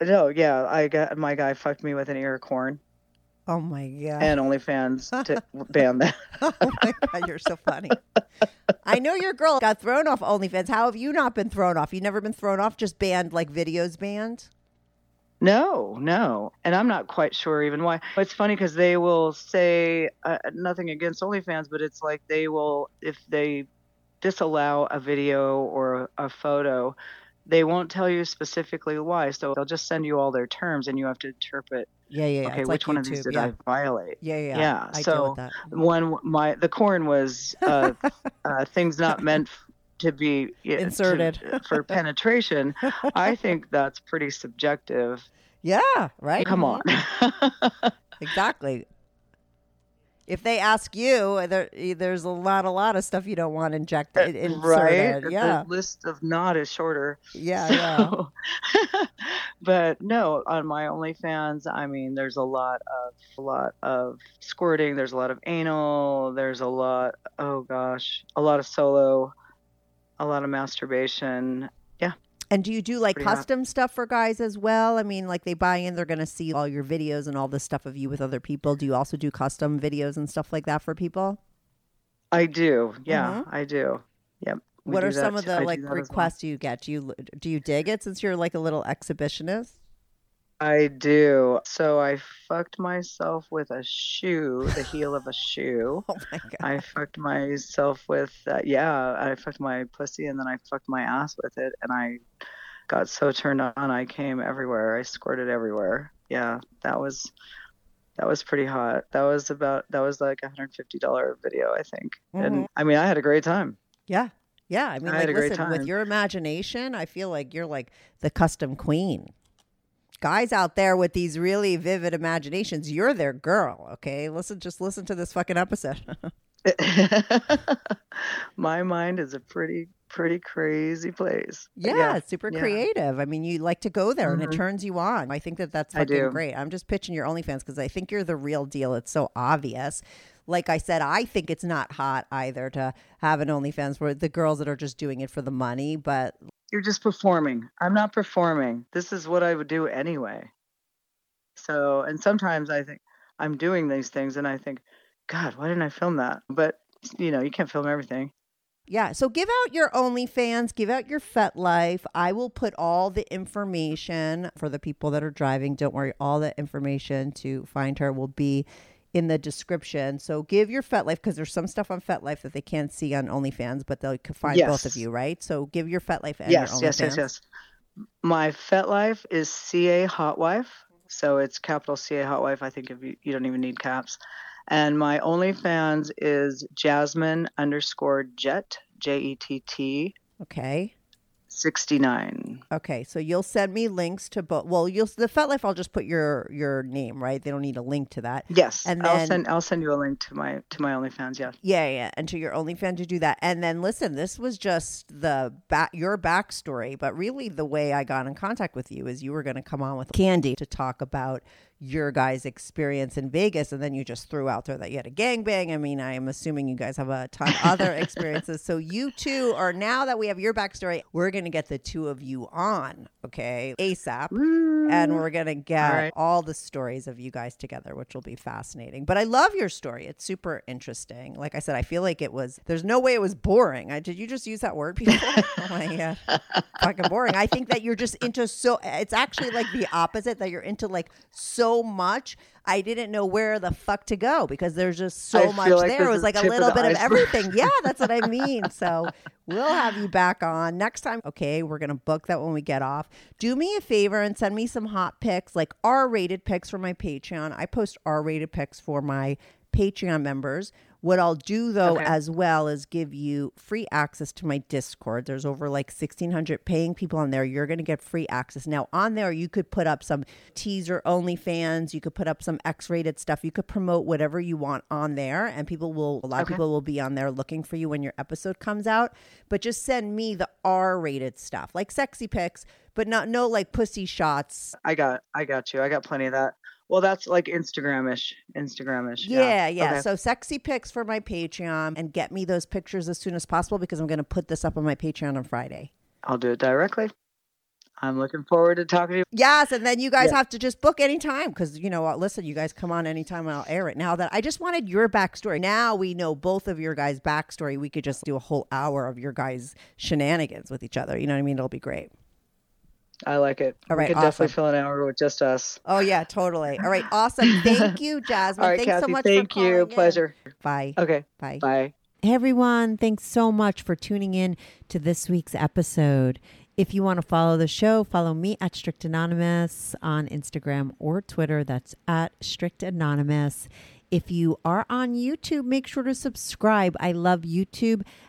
Speaker 3: No, yeah, I got my guy fucked me with an ear of corn,
Speaker 1: Oh my God.
Speaker 3: and OnlyFans to ban that.
Speaker 1: oh my God, you're so funny. I know your girl got thrown off OnlyFans. How have you not been thrown off? You never been thrown off, just banned like videos banned?
Speaker 3: No, no, and I'm not quite sure even why. It's funny because they will say uh, nothing against OnlyFans, but it's like they will if they disallow a video or a photo, they won't tell you specifically why. So they'll just send you all their terms, and you have to interpret.
Speaker 1: Yeah, yeah.
Speaker 3: Okay, which
Speaker 1: like
Speaker 3: one of these
Speaker 1: YouTube,
Speaker 3: did
Speaker 1: yeah.
Speaker 3: I violate?
Speaker 1: Yeah, yeah.
Speaker 3: Yeah,
Speaker 1: I
Speaker 3: so
Speaker 1: with that.
Speaker 3: One, my the corn was uh, uh, things not meant to be yeah, to-
Speaker 1: Inserted.
Speaker 3: for penetration. I think that's pretty subjective.
Speaker 1: Yeah, right.
Speaker 3: Come on.
Speaker 1: Exactly. If they ask you, there, there's a lot, a lot of stuff you don't want injected, eh, inserted.
Speaker 3: right?
Speaker 1: Yeah,
Speaker 3: The list of not is shorter.
Speaker 1: yeah, yeah.
Speaker 3: But no, on my OnlyFans, I mean, there's a lot of a lot of squirting. There's a lot of anal. There's a lot. Oh gosh, a lot of solo, a lot of masturbation.
Speaker 1: And do you do like
Speaker 3: Pretty
Speaker 1: custom stuff for guys as well? I mean, like they buy in, they're going to see all your videos and all this stuff of you with other people. Do you also do custom videos and stuff like that for people?
Speaker 3: I do. Yeah, I do. Yep.
Speaker 1: Mm-hmm. what
Speaker 3: do
Speaker 1: are some of the
Speaker 3: I
Speaker 1: like
Speaker 3: as well.
Speaker 1: requests you get? Do you do you dig it since you're like a little exhibitionist?
Speaker 3: I do. So I fucked myself with a shoe, the heel of a shoe.
Speaker 1: Oh my god!
Speaker 3: I fucked myself with uh, yeah, I fucked my pussy and then I fucked my ass with it and I got so turned on I came everywhere. I squirted everywhere. Yeah, that was that was pretty hot. That was about that was like a hundred fifty dollar video, I think.
Speaker 1: Mhm.
Speaker 3: And I mean I had a great time.
Speaker 1: Yeah. Yeah. I mean,
Speaker 3: I
Speaker 1: like,
Speaker 3: had a great
Speaker 1: listen, with your imagination, I feel like you're like the custom queen. Guys out there with these really vivid imaginations, you're their girl. Okay. Listen, just listen to this fucking episode.
Speaker 3: my mind is a pretty pretty crazy place. But
Speaker 1: yeah, super
Speaker 3: yeah.
Speaker 1: creative. I mean, you like to go there and it
Speaker 3: Mhm.
Speaker 1: turns you on. I think that that's fucking great. I'm just pitching your OnlyFans because I think you're the real deal. It's so obvious. Like I said, I think it's not hot either to have an OnlyFans where the girls that are just doing it for the money, but
Speaker 3: You're just performing. I'm not performing. This is what I would do anyway. So, and sometimes I think I'm doing these things and I think, God, why didn't I film that? But, you know, you can't film everything.
Speaker 1: Yeah. So give out your OnlyFans, give out your FetLife. I will put all the information for the people that are driving. Don't worry, all the information to find her will be in the description. So give your FetLife because there's some stuff on FetLife that they can't see on OnlyFans, but they can find both of you, right? So give your FetLife and
Speaker 3: yes,
Speaker 1: your OnlyFans.
Speaker 3: yes, yes, yes. My FetLife is CA Hotwife. So it's capital CA Hotwife. I think if you, you don't even need caps. And my OnlyFans is Jasmine underscore Jet, J E T T
Speaker 1: Okay.
Speaker 3: 69.
Speaker 1: Okay, so you'll send me links to both. Well, you'll the FetLife. I'll just put your your name, right? They don't need a link to that.
Speaker 3: Yes,
Speaker 1: And
Speaker 3: I'll
Speaker 1: then-
Speaker 3: send I'll send you a link to my to my OnlyFans. Yes.
Speaker 1: Yeah, yeah, and to your OnlyFans to do that. And then listen, this was just the back your backstory, but really the way I got in contact with you is you were going to come on with Candy to talk about your guys' experience in Vegas, and then you just threw out there that you had a gangbang. I mean, I am assuming you guys have a ton of other experiences. So you two are now that we have your backstory, we're going to get the two of you on, okay, ASAP, and we're going to get
Speaker 3: All right.
Speaker 1: all the stories of you guys together, which will be fascinating. But I love your story. It's super interesting. Like I said, I feel like it was, there's no way it was boring. I, did you just use that word, people? oh my God. Fucking boring. I think that you're just into so, it's actually like the opposite, that you're into like so much. I didn't know where the fuck to go because there's just so
Speaker 3: I
Speaker 1: much
Speaker 3: like
Speaker 1: there. It was like a
Speaker 3: of
Speaker 1: little
Speaker 3: the
Speaker 1: bit of everything. Yeah, that's what I mean. So we'll have you back on next time. Okay, we're gonna book that when we get off. Do me a favor and send me some hot pics, like R-rated pics for my Patreon. I post R-rated pics for my Patreon members. What I'll do though
Speaker 3: Okay.
Speaker 1: as well is give you free access to my Discord. There's over like 1600 paying people on there. You're going to get free access. Now on there you could put up some teaser only fans, you could put up some X-rated stuff. You could promote whatever you want on there and people will a lot of people will be on there looking for you when your episode comes out. But just send me the R-rated stuff, like sexy pics, but not no like pussy shots.
Speaker 3: I got I got you. I got plenty of that. Well, that's like Instagramish. Instagramish.
Speaker 1: Yeah, yeah.
Speaker 3: Okay.
Speaker 1: So sexy pics for my Patreon and get me those pictures as soon as possible because I'm going to put this up on my Patreon on Friday.
Speaker 3: I'll do it directly. I'm looking forward to talking to you.
Speaker 1: Yes, and then you guys
Speaker 3: Yeah.
Speaker 1: have to just book anytime because you know what? Listen, you guys come on anytime and I'll air it. Now that I just wanted your backstory. Now we know both of your guys' backstory. We could just do a whole hour of your guys' shenanigans with each other. You know what I mean? It'll be great.
Speaker 3: I like it.
Speaker 1: All right, we
Speaker 3: could
Speaker 1: awesome.
Speaker 3: definitely fill an hour with just us.
Speaker 1: Oh yeah, totally. All right, awesome. Thank you, Jasmine.
Speaker 3: All right,
Speaker 1: Thanks
Speaker 3: Kathy.
Speaker 1: so much.
Speaker 3: thank
Speaker 1: for
Speaker 3: you.
Speaker 1: in.
Speaker 3: Pleasure.
Speaker 1: Bye.
Speaker 3: Okay.
Speaker 1: Bye.
Speaker 3: Bye.
Speaker 1: Hey everyone, thanks so much for tuning in to this week's episode. If you want to follow the show, follow me at Strict Anonymous on Instagram or Twitter. That's at Strict Anonymous. If you are on YouTube, make sure to subscribe. I love YouTube